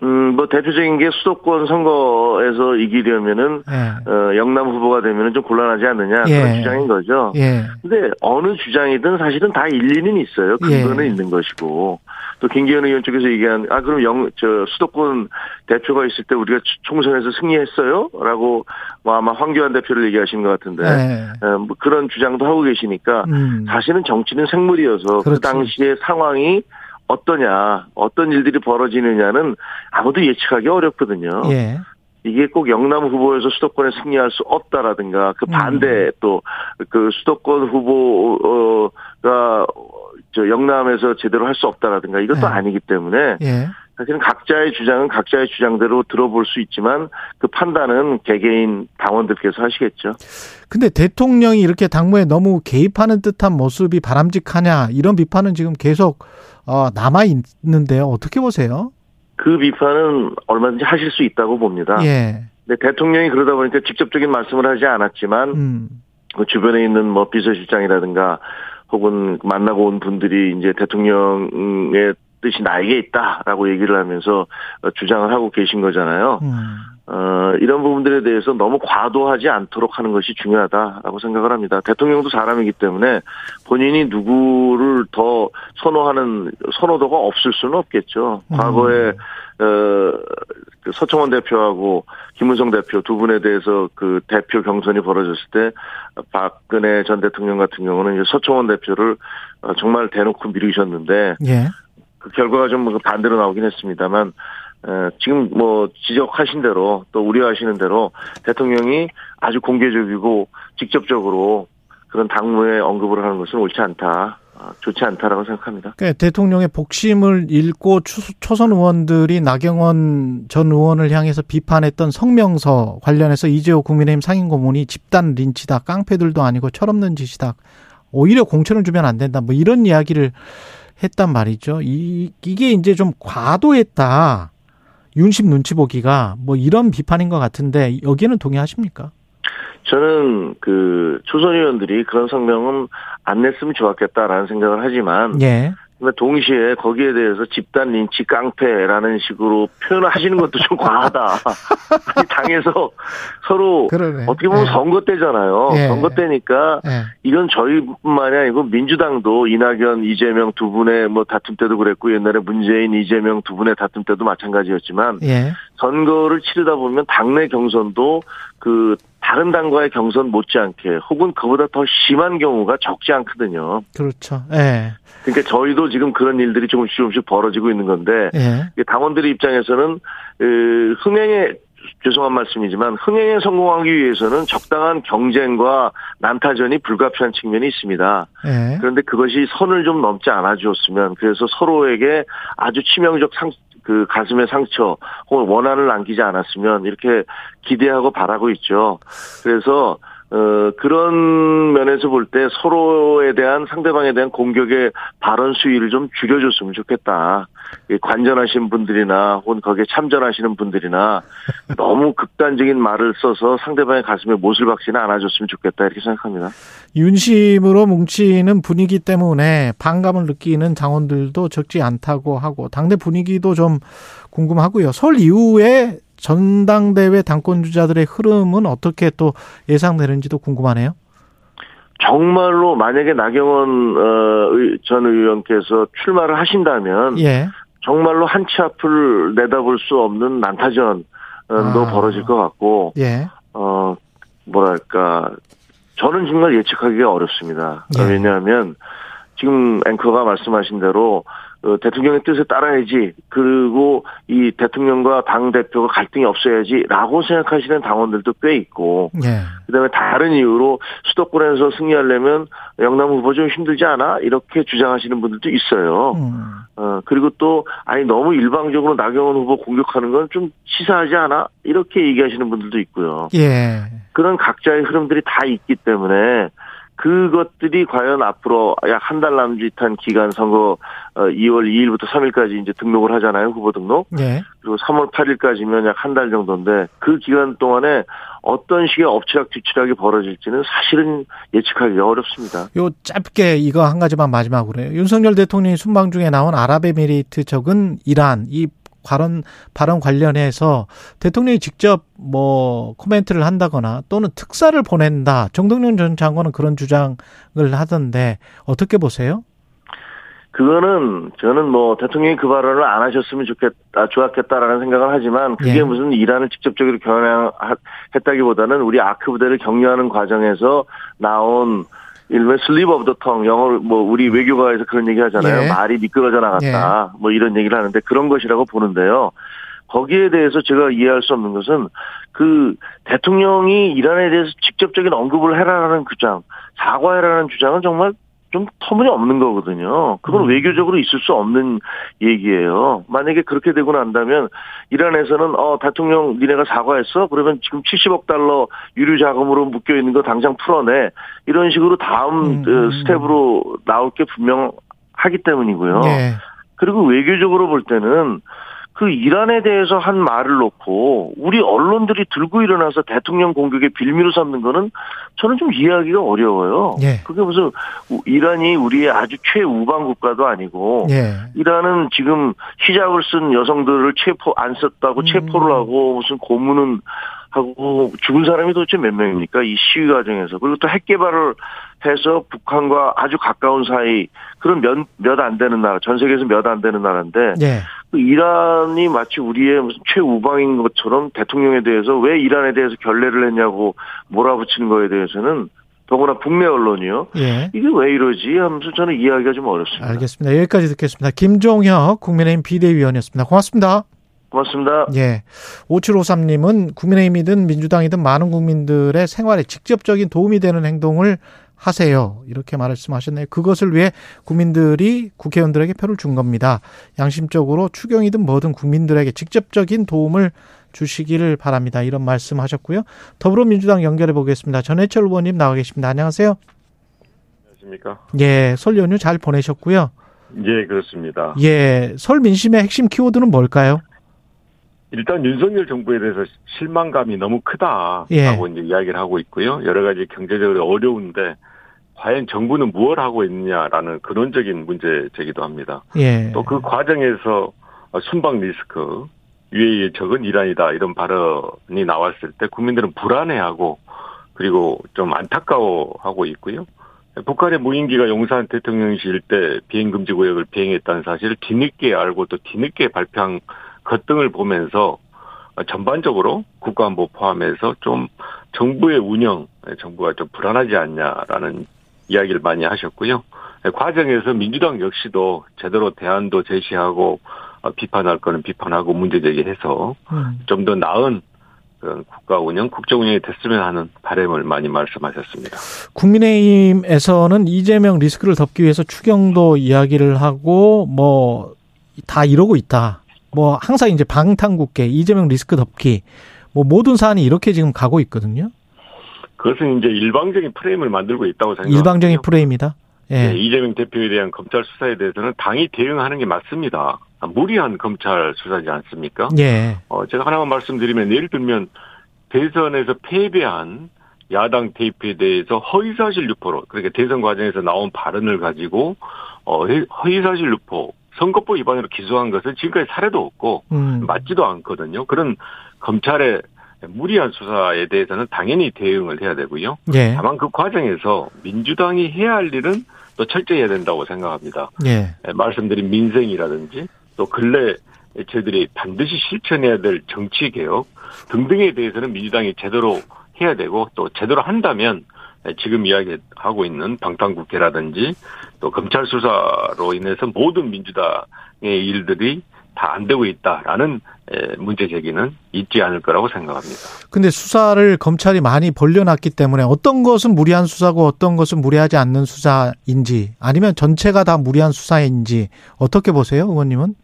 음, 뭐 대표적인 게 수도권 선거에서 이기려면은 예. 어, 영남 후보가 되면은 좀 곤란하지 않느냐 예. 그런 주장인 거죠. 예. 근데 어느 주장이든 사실은 다 일리는 있어요. 근거는 예. 있는 것이고. 또 김기현 의원 쪽에서 얘기한 아 그럼 영 저 수도권 대표가 있을 때 우리가 총선에서 승리했어요?라고 뭐 아마 황교안 대표를 얘기하신 것 같은데 예. 어, 뭐 그런 주장도 하고 계시니까 음. 사실은 정치는 생물이어서 그 그렇지. 당시의 상황이 어떠냐, 어떤 일들이 벌어지느냐는 아무도 예측하기 어렵거든요. 예. 이게 꼭 영남 후보에서 수도권에 승리할 수 없다라든가 그 반대 또그 수도권 후보가 저 영남에서 제대로 할 수 없다라든가 이것도 네. 아니기 때문에 예. 사실은 각자의 주장은 각자의 주장대로 들어볼 수 있지만 그 판단은 개개인 당원들께서 하시겠죠. 근데 대통령이 이렇게 당무에 너무 개입하는 듯한 모습이 바람직하냐 이런 비판은 지금 계속 어, 남아 있는데요. 어떻게 보세요? 그 비판은 얼마든지 하실 수 있다고 봅니다. 예. 근데 대통령이 그러다 보니까 직접적인 말씀을 하지 않았지만 음. 그 주변에 있는 뭐 비서실장이라든가 혹은 만나고 온 분들이 이제 대통령의 뜻이 나에게 있다라고 얘기를 하면서 어, 주장을 하고 계신 거잖아요. 음. 어, 이런 부분들에 대해서 너무 과도하지 않도록 하는 것이 중요하다라고 생각을 합니다. 대통령도 사람이기 때문에 본인이 누구를 더 선호하는 선호도가 없을 수는 없겠죠. 음. 과거에 어, 그 서청원 대표하고 김문성 대표 두 분에 대해서 그 대표 경선이 벌어졌을 때 박근혜 전 대통령 같은 경우는 서청원 대표를 어, 정말 대놓고 밀으셨는데 예. 그 결과가 좀 반대로 나오긴 했습니다만 에, 지금 뭐 지적하신 대로 또 우려하시는 대로 대통령이 아주 공개적이고 직접적으로 그런 당무에 언급을 하는 것은 옳지 않다. 아, 좋지 않다라고 생각합니다. 그러니까 대통령의 복심을 읽고 추- 초선 의원들이 나경원 전 의원을 향해서 비판했던 성명서 관련해서 이재호 국민의힘 상임고문이 집단 린치다, 깡패들도 아니고 철없는 짓이다. 오히려 공천을 주면 안 된다. 뭐 이런 이야기를 했단 말이죠. 이, 이게 이제 좀 과도했다. 윤심 눈치 보기가 뭐 이런 비판인 것 같은데 여기는 동의하십니까? 저는 그 초선 의원들이 그런 성명은 안 냈으면 좋았겠다라는 생각을 하지만 예. 근데 동시에 거기에 대해서 집단 린치 깡패라는 식으로 표현을 하시는 것도 좀 과하다. [laughs] 아니, 당에서 서로 그러네. 어떻게 보면 예. 선거 때잖아요. 예. 선거 때니까 예. 이건 저희뿐만이 아니고 민주당도 이낙연, 이재명 두 분의 뭐 다툼 때도 그랬고 옛날에 문재인, 이재명 두 분의 다툼 때도 마찬가지였지만 예. 선거를 치르다 보면 당내 경선도 그 다른 당과의 경선 못지않게 혹은 그보다 더 심한 경우가 적지 않거든요. 그렇죠. 예. 그러니까 저희도 지금 그런 일들이 조금씩 조금씩 벌어지고 있는 건데 예. 당원들의 입장에서는 그 흥행에 죄송한 말씀이지만 흥행에 성공하기 위해서는 적당한 경쟁과 난타전이 불가피한 측면이 있습니다. 예. 그런데 그것이 선을 좀 넘지 않아 주었으면 그래서 서로에게 아주 치명적 상, 그 가슴의 상처 혹은 원한을 남기지 않았으면 이렇게 기대하고 바라고 있죠. 그래서 어 그런 면에서 볼 때 서로에 대한 상대방에 대한 공격의 발언 수위를 좀 줄여줬으면 좋겠다. 이 관전하신 분들이나 혹은 거기에 참전하시는 분들이나 [laughs] 너무 극단적인 말을 써서 상대방의 가슴에 못을 박지는 않아줬으면 좋겠다 이렇게 생각합니다. 윤심으로 뭉치는 분위기 때문에 반감을 느끼는 당원들도 적지 않다고 하고 당내 분위기도 좀 궁금하고요. 설 이후에 전당대회 당권 주자들의 흐름은 어떻게 또 예상되는지도 궁금하네요. 정말로 만약에 나경원 어, 의- 전 의원께서 출마를 하신다면 예. 정말로 한 치 앞을 내다볼 수 없는 난타전도 아. 벌어질 것 같고 예. 어 뭐랄까 저는 정말 예측하기가 어렵습니다. 예. 왜냐하면 지금 앵커가 말씀하신 대로 어, 대통령의 뜻에 따라야지 그리고 이 대통령과 당 대표가 갈등이 없어야지라고 생각하시는 당원들도 꽤 있고 예. 그다음에 다른 이유로 수도권에서 승리하려면 영남 후보 좀 힘들지 않아 이렇게 주장하시는 분들도 있어요. 음. 어 그리고 또 아니 너무 일방적으로 나경원 후보 공격하는 건 좀 치사하지 않아 이렇게 얘기하시는 분들도 있고요. 예. 그런 각자의 흐름들이 다 있기 때문에 그것들이 과연 앞으로 약 한 달 남짓한 기간 선거 2월 2일부터 3일까지 이제 등록을 하잖아요 후보 등록 예. 그리고 3월 8일까지면 약 한 달 정도인데 그 기간 동안에 어떤 식의 엎치락 뒤치락이 벌어질지는 사실은 예측하기가 어렵습니다. 요 짧게 이거 한 가지만 마지막으로 해요. 윤석열 대통령이 순방 중에 나온 아랍에미리트 적은 이란 이 발언 발언 관련해서 대통령이 직접 뭐 코멘트를 한다거나 또는 특사를 보낸다. 정동영 전 장관은 그런 주장을 하던데 어떻게 보세요? 그거는 저는 뭐 대통령이 그 발언을 안 하셨으면 좋겠다, 좋았겠다라는 생각을 하지만 그게 예. 무슨 이란을 직접적으로 겨냥했다기보다는 우리 아크 부대를 격려하는 과정에서 나온 일명 slip of the tongue 영어로 뭐 우리 외교가에서 그런 얘기 하잖아요. 예. 말이 미끄러져 나갔다. 뭐 이런 얘기를 하는데 그런 것이라고 보는데요. 거기에 대해서 제가 이해할 수 없는 것은 그 대통령이 이란에 대해서 직접적인 언급을 해라라는 주장, 사과해라는 주장은 정말 좀 터무니없는 거거든요. 그건 음. 외교적으로 있을 수 없는 얘기예요. 만약에 그렇게 되고 난다면 이란에서는 어 대통령 니네가 사과했어? 그러면 지금 70억 달러 유류 자금으로 묶여 있는 거 당장 풀어내. 이런 식으로 다음 음, 어, 음. 스텝으로 나올 게 분명하기 때문이고요. 예. 그리고 외교적으로 볼 때는 그 이란에 대해서 한 말을 놓고 우리 언론들이 들고 일어나서 대통령 공격에 빌미로 삼는 거는 저는 좀 이해하기가 어려워요. 예. 그게 무슨 우- 이란이 우리의 아주 최우방 국가도 아니고 예. 이란은 지금 히잡을 쓴 여성들을 체포 안 썼다고 음. 체포를 하고 무슨 고문은 하고 죽은 사람이 도대체 몇 명입니까? 이 시위 과정에서. 그리고 또 핵 개발을 해서 북한과 아주 가까운 사이 그런 몇 몇 안 되는 나라, 전 세계에서 몇 안 되는 나라인데 예. 그 이란이 마치 우리의 무슨 최우방인 것처럼 대통령에 대해서 왜 이란에 대해서 결례를 했냐고 몰아붙이는 거에 대해서는 더구나 북미 언론이요. 예. 이게 왜 이러지 하면서 저는 이해하기가 좀 어렵습니다. 알겠습니다. 여기까지 듣겠습니다. 김종혁 국민의힘 비대위원이었습니다. 고맙습니다. 고맙습니다. 예. 5753님은 국민의힘이든 민주당이든 많은 국민들의 생활에 직접적인 도움이 되는 행동을 하세요. 이렇게 말씀하셨네요. 그것을 위해 국민들이 국회의원들에게 표를 준 겁니다. 양심적으로 추경이든 뭐든 국민들에게 직접적인 도움을 주시기를 바랍니다. 이런 말씀 하셨고요. 더불어민주당 연결해 보겠습니다. 전해철 의원님 나와 계십니다. 안녕하세요. 안녕하십니까? 예. 설 연휴 잘 보내셨고요. 예, 그렇습니다. 예. 설 민심의 핵심 키워드는 뭘까요? 일단 윤석열 정부에 대해서 실망감이 너무 크다라고 예. 이제 이야기를 하고 있고요. 여러 가지 경제적으로 어려운데 과연 정부는 무엇을 하고 있느냐라는 근원적인 문제 제기도 합니다. 예. 또 그 과정에서 순방 리스크, UAE의 적은 이란이다 이런 발언이 나왔을 때 국민들은 불안해하고 그리고 좀 안타까워하고 있고요. 북한의 무인기가 용산 대통령실 때 비행 금지 구역을 비행했다는 사실을 뒤늦게 알고 또 뒤늦게 발표한 것 등을 보면서 전반적으로 국가안보 포함해서 좀 정부의 운영, 정부가 좀 불안하지 않냐라는 이야기를 많이 하셨고요. 과정에서 민주당 역시도 제대로 대안도 제시하고 어, 비판할 거는 비판하고 문제 제기해서 음. 좀더 나은 국가 운영, 국정 운영이 됐으면 하는 바람을 많이 말씀하셨습니다. 국민의힘에서는 이재명 리스크를 덮기 위해서 추경도 이야기를 하고 뭐 다 이러고 있다. 뭐 항상 이제 방탄국계 이재명 리스크 덮기 뭐 모든 사안이 이렇게 지금 가고 있거든요. 그것은 이제 일방적인 프레임을 만들고 있다고 생각합니다. 일방적인 프레임이다. 예. 네, 이재명 대표에 대한 검찰 수사에 대해서는 당이 대응하는 게 맞습니다. 무리한 검찰 수사지 않습니까? 예. 어, 제가 하나만 말씀드리면 예를 들면 대선에서 패배한 야당 대표에 대해서 허위사실 유포로 그러니까 대선 과정에서 나온 발언을 가지고 어, 허위사실 유포 선거법 위반으로 기소한 것은 지금까지 사례도 없고 음. 맞지도 않거든요. 그런 검찰의 무리한 수사에 대해서는 당연히 대응을 해야 되고요. 예. 다만 그 과정에서 민주당이 해야 할 일은 또 철저히 해야 된다고 생각합니다. 예. 예, 말씀드린 민생이라든지 또 근래 저희들이 반드시 실천해야 될 정치 개혁 등등에 대해서는 민주당이 제대로 해야 되고 또 제대로 한다면 예, 지금 이야기하고 있는 방탄국회라든지 또 검찰 수사로 인해서 모든 민주당의 일들이 다 안 되고 있다라는 예, 문제 제기는 있지 않을 거라고 생각합니다. 근데 수사를 검찰이 많이 벌려놨기 때문에 어떤 것은 무리한 수사고 어떤 것은 무리하지 않는 수사인지 아니면 전체가 다 무리한 수사인지 어떻게 보세요, 의원님은?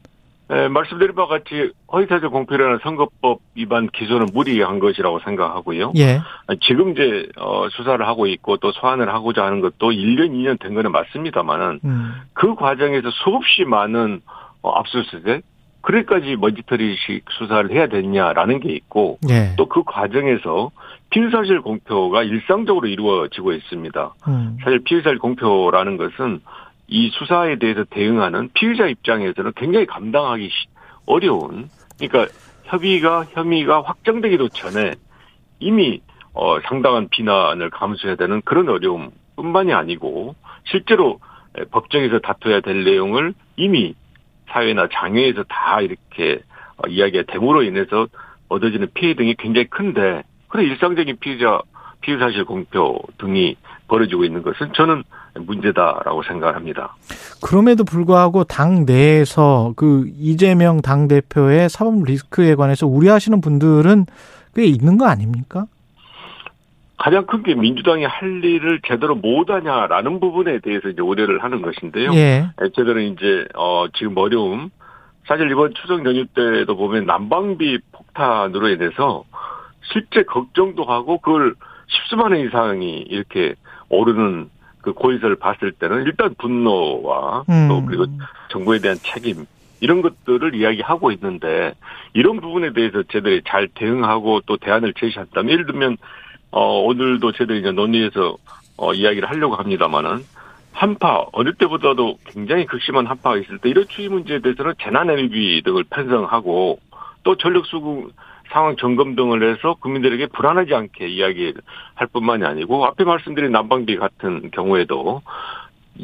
예, 말씀드린 바와 같이 허위사실 공표라는 선거법 위반 기소는 무리한 것이라고 생각하고요. 예. 지금 이제 어, 수사를 하고 있고 또 소환을 하고자 하는 것도 1년, 2년 된 거는 맞습니다만은 음. 그 과정에서 수없이 많은 어, 압수수색, 그래까지 먼지털이식 수사를 해야 됐냐라는 게 있고 예. 또그 과정에서 피의사실 공표가 일상적으로 이루어지고 있습니다. 음. 사실 피의사실 공표라는 것은 이 수사에 대해서 대응하는 피의자 입장에서는 굉장히 감당하기 시- 어려운 그러니까 협의가 혐의가 확정되기도 전에 이미 어 상당한 비난을 감수해야 되는 그런 어려움뿐만이 아니고 실제로 법정에서 다퉈야 될 내용을 이미 사회나 장외에서 다 이렇게 어, 이야기가 됨으로 인해서 얻어지는 피해 등이 굉장히 큰데 그런 일상적인 피해자 피해 사실 공표 등이 벌어지고 있는 것은 저는 문제다라고 생각합니다. 그럼에도 불구하고 당 내에서 그 이재명 당 대표의 사법 리스크에 관해서 우려하시는 분들은 꽤 있는 거 아닙니까? 가장 큰 게 민주당이 할 일을 제대로 못하냐라는 부분에 대해서 이제 우려를 하는 것인데요. 예. 제대로 이제 어 지금 어려움 사실 이번 추석 연휴 때도 보면 난방비 폭탄으로 인해서 실제 걱정도 하고 그걸 십수만 원 이상이 이렇게 오르는 그 고의서를 봤을 때는 일단 분노와 음. 또 그리고 정부에 대한 책임 이런 것들을 이야기하고 있는데 이런 부분에 대해서 제대로 잘 대응하고 또 대안을 제시한다면 예를 들면 어 오늘도 제대로 이제 논의해서 어 이야기를 하려고 합니다만은 한파 어느 때보다도 굉장히 극심한 한파가 있을 때 이런 추위 문제에 대해서는 재난에너지 등을 편성하고 또 전력 수급 상황 점검 등을 해서 국민들에게 불안하지 않게 이야기할 뿐만이 아니고 앞에 말씀드린 난방비 같은 경우에도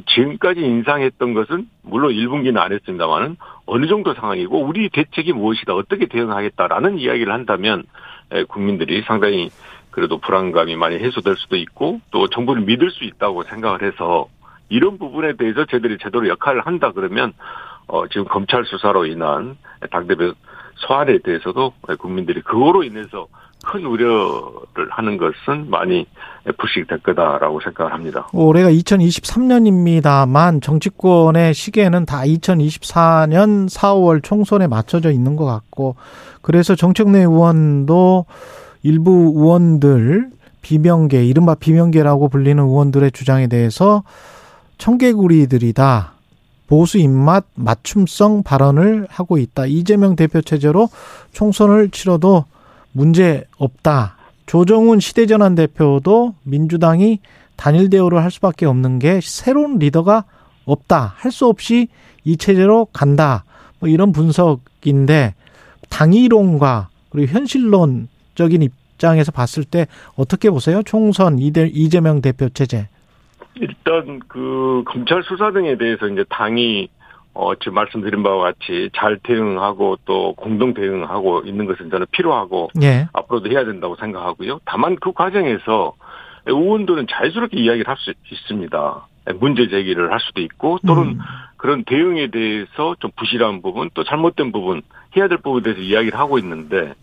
지금까지 인상했던 것은 물론 1분기는 안 했습니다만은 어느 정도 상황이고 우리 대책이 무엇이다 어떻게 대응하겠다라는 이야기를 한다면 국민들이 상당히 그래도 불안감이 많이 해소될 수도 있고 또 정부를 믿을 수 있다고 생각을 해서 이런 부분에 대해서 저들이 제대로 역할을 한다 그러면 어 지금 검찰 수사로 인한 당대표 소환에 대해서도 국민들이 그거로 인해서 큰 우려를 하는 것은 많이 불식될 거다라고 생각을 합니다. 올해가 2023년입니다만 정치권의 시계는 다 2024년 4월 총선에 맞춰져 있는 것 같고 그래서 정책내 의원도 일부 의원들 비명계 이른바 비명계라고 불리는 의원들의 주장에 대해서 청개구리들이다. 보수 입맛 맞춤성 발언을 하고 있다. 이재명 대표 체제로 총선을 치러도 문제 없다. 조정훈 시대전환 대표도 민주당이 단일 대우를 할 수밖에 없는 게 새로운 리더가 없다. 할 수 없이 이 체제로 간다. 뭐 이런 분석인데 당이론과 그리고 현실론 적인 입장에서 봤을 때 어떻게 보세요? 총선 이재명 대표 체제. 일단 그 검찰 수사 등에 대해서 이제 당이 어 지금 말씀드린 바와 같이 잘 대응하고 또 공동 대응하고 있는 것은 저는 필요하고 예. 앞으로도 해야 된다고 생각하고요. 다만 그 과정에서 의원들은 자유스럽게 이야기를 할 수 있습니다. 문제 제기를 할 수도 있고 또는 음. 그런 대응에 대해서 좀 부실한 부분 또 잘못된 부분 해야 될 부분에 대해서 이야기를 하고 있는데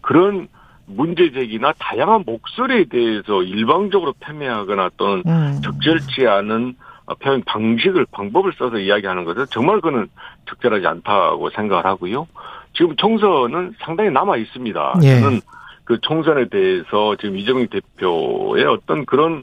그런 문제 제기나 다양한 목소리에 대해서 일방적으로 폄훼하거나 또는 음. 적절치 않은 표현 방식을 방법을 써서 이야기하는 것은 정말 그는 적절하지 않다고 생각을 하고요. 지금 총선은 상당히 남아 있습니다. 예. 저는 그 총선에 대해서 지금 이재명 대표의 어떤 그런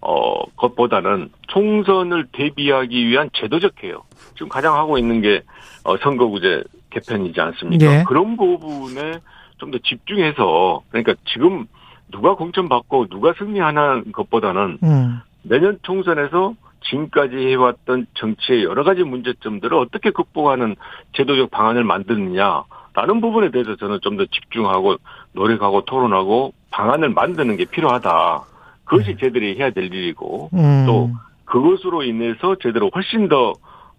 어 것보다는 총선을 대비하기 위한 제도적 개혁 지금 가장 하고 있는 게 어, 선거구제 개편이지 않습니까? 예. 그런 부분에 좀 더 집중해서 그러니까 지금 누가 공천 받고 누가 승리하는 것보다는 음. 내년 총선에서 지금까지 해왔던 정치의 여러 가지 문제점들을 어떻게 극복하는 제도적 방안을 만드느냐라는 부분에 대해서 저는 좀 더 집중하고 노력하고 토론하고 방안을 만드는 게 필요하다. 그것이 제들이 해야 될 일이고 음. 또 그것으로 인해서 제대로 훨씬 더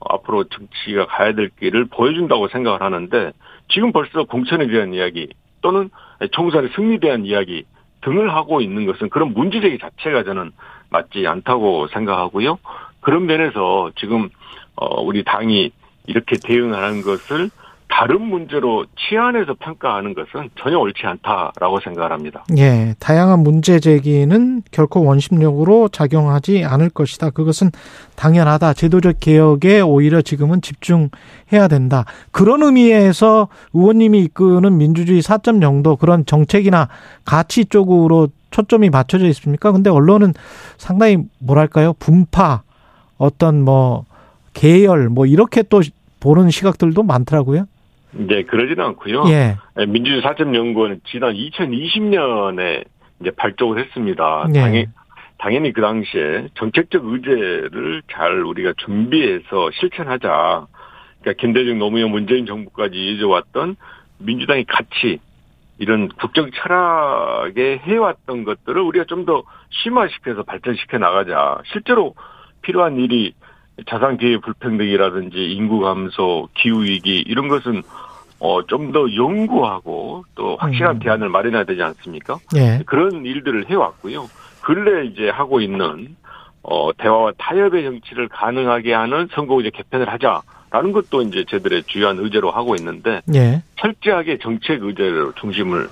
앞으로 정치가 가야 될 길을 보여준다고 생각을 하는데 지금 벌써 공천에 대한 이야기 또는 총선의 승리에 대한 이야기 등을 하고 있는 것은 그런 문제제기 자체가 저는 맞지 않다고 생각하고요. 그런 면에서 지금 어 우리 당이 이렇게 대응하는 것을 다른 문제로 치안해서 평가하는 것은 전혀 옳지 않다라고 생각을 합니다. 예, 다양한 문제 제기는 결코 원심력으로 작용하지 않을 것이다. 그것은 당연하다. 제도적 개혁에 오히려 지금은 집중해야 된다. 그런 의미에서 의원님이 이끄는 민주주의 4.0도 그런 정책이나 가치 쪽으로 초점이 맞춰져 있습니까? 근데 언론은 상당히 뭐랄까요? 분파, 어떤 뭐 계열 뭐 이렇게 또 보는 시각들도 많더라고요. 네, 그러지는 않고요. 예. 민주주의 4.0연구원은 지난 2020년에 이제 발족을 했습니다. 예. 당연히, 당연히 그 당시에 정책적 의제를 잘 우리가 준비해서 실천하자. 그러니까 김대중 노무현 문재인 정부까지 이어져왔던 민주당이 같이 이런 국정 철학에 해왔던 것들을 우리가 좀 더 심화시켜서 발전시켜 나가자. 실제로 필요한 일이 자산 기회 불평등이라든지 인구 감소, 기후 위기 이런 것은 어 좀 더 연구하고 또 확실한 음. 대안을 마련해야 되지 않습니까? 예. 그런 일들을 해왔고요. 근래 이제 하고 있는 어 대화와 타협의 정치를 가능하게 하는 선거구제 개편을 하자라는 것도 이제 저들의 주요한 의제로 하고 있는데 예. 철저하게 정책 의제로 중심을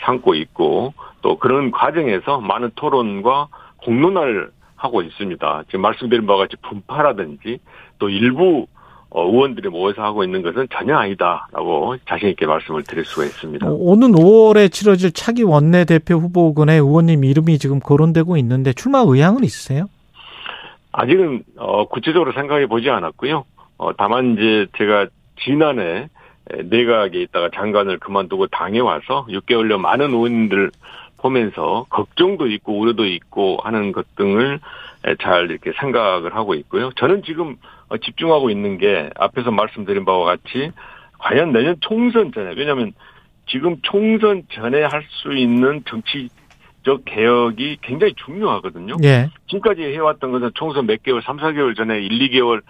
삼고 있고 또 그런 과정에서 많은 토론과 공론화를 하고 있습니다. 지금 말씀드린 바와 같이 분파라든지 또 일부 어, 의원들이 모여서 하고 있는 것은 전혀 아니다라고 자신 있게 말씀을 드릴 수가 있습니다. 어, 오는 5월에 치러질 차기 원내대표 후보군의 의원님 이름이 지금 거론되고 있는데 출마 의향은 있으세요? 아직은 어, 구체적으로 생각해 보지 않았고요. 어, 다만 이제 제가 지난해 내각에 있다가 장관을 그만두고 당에 와서 6개월여 많은 의원들 보면서 걱정도 있고 우려도 있고 하는 것 등을 잘 이렇게 생각을 하고 있고요. 저는 지금 어, 집중하고 있는 게 앞에서 말씀드린 바와 같이 과연 내년 총선 전에 왜냐하면 지금 총선 전에 할 수 있는 정치적 개혁이 굉장히 중요하거든요. 예. 지금까지 해왔던 것은 총선 몇 개월, 3, 4개월 전에 1, 2개월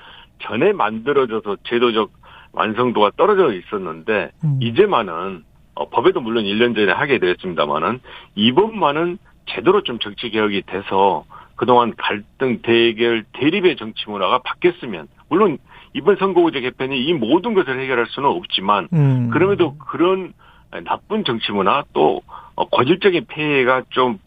전에 만들어져서 제도적 완성도가 떨어져 있었는데 음. 이제만은 어, 법에도 물론 1년 전에 하게 되었습니다만은 이번만은 제대로 좀 정치 개혁이 돼서 그동안 갈등, 대결, 대립의 정치 문화가 바뀌었으면 물론 이번 선거구제 개편이 이 모든 것을 해결할 수는 없지만 음. 그럼에도 그런 나쁜 정치 문화 또 어, 고질적인 폐해가 좀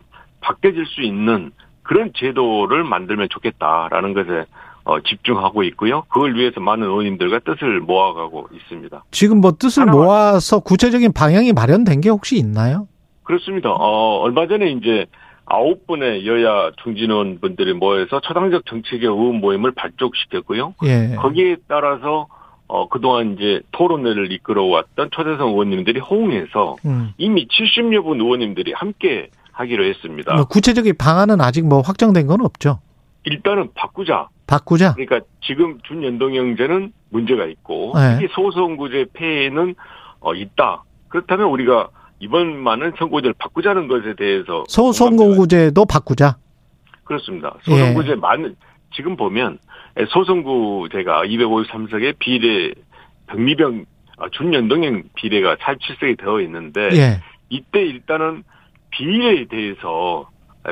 바뀌어질 수 있는 그런 제도를 만들면 좋겠다라는 것에 어, 집중하고 있고요. 그걸 위해서 많은 의원님들과 뜻을 모아가고 있습니다. 지금 뭐 뜻을 모아서 구체적인 방향이 마련된 게 혹시 있나요? 그렇습니다. 어, 얼마 전에 이제 아홉 분의 여야 중진원 분들이 모여서 초당적 정치개혁 의원 모임을 발족시켰고요. 예. 거기에 따라서 어, 그동안 이제 토론회를 이끌어왔던 초대성 의원님들이 호응해서 음. 이미 70여 분 의원님들이 함께 하기로 했습니다. 뭐 구체적인 방안은 아직 뭐 확정된 건 없죠. 일단은 바꾸자. 바꾸자. 그러니까 지금 준연동형제는 문제가 있고 네. 특히 소선구제 폐해는 어, 있다. 그렇다면 우리가 이번만은 선거제를 바꾸자는 것에 대해서 소선거구제도 바꾸자. 그렇습니다. 예. 소선구제 많은 지금 보면 소선구제가 253석의 비례 병리병 아, 준연동형 비례가 47석이 되어 있는데 예. 이때 일단은 비례에 대해서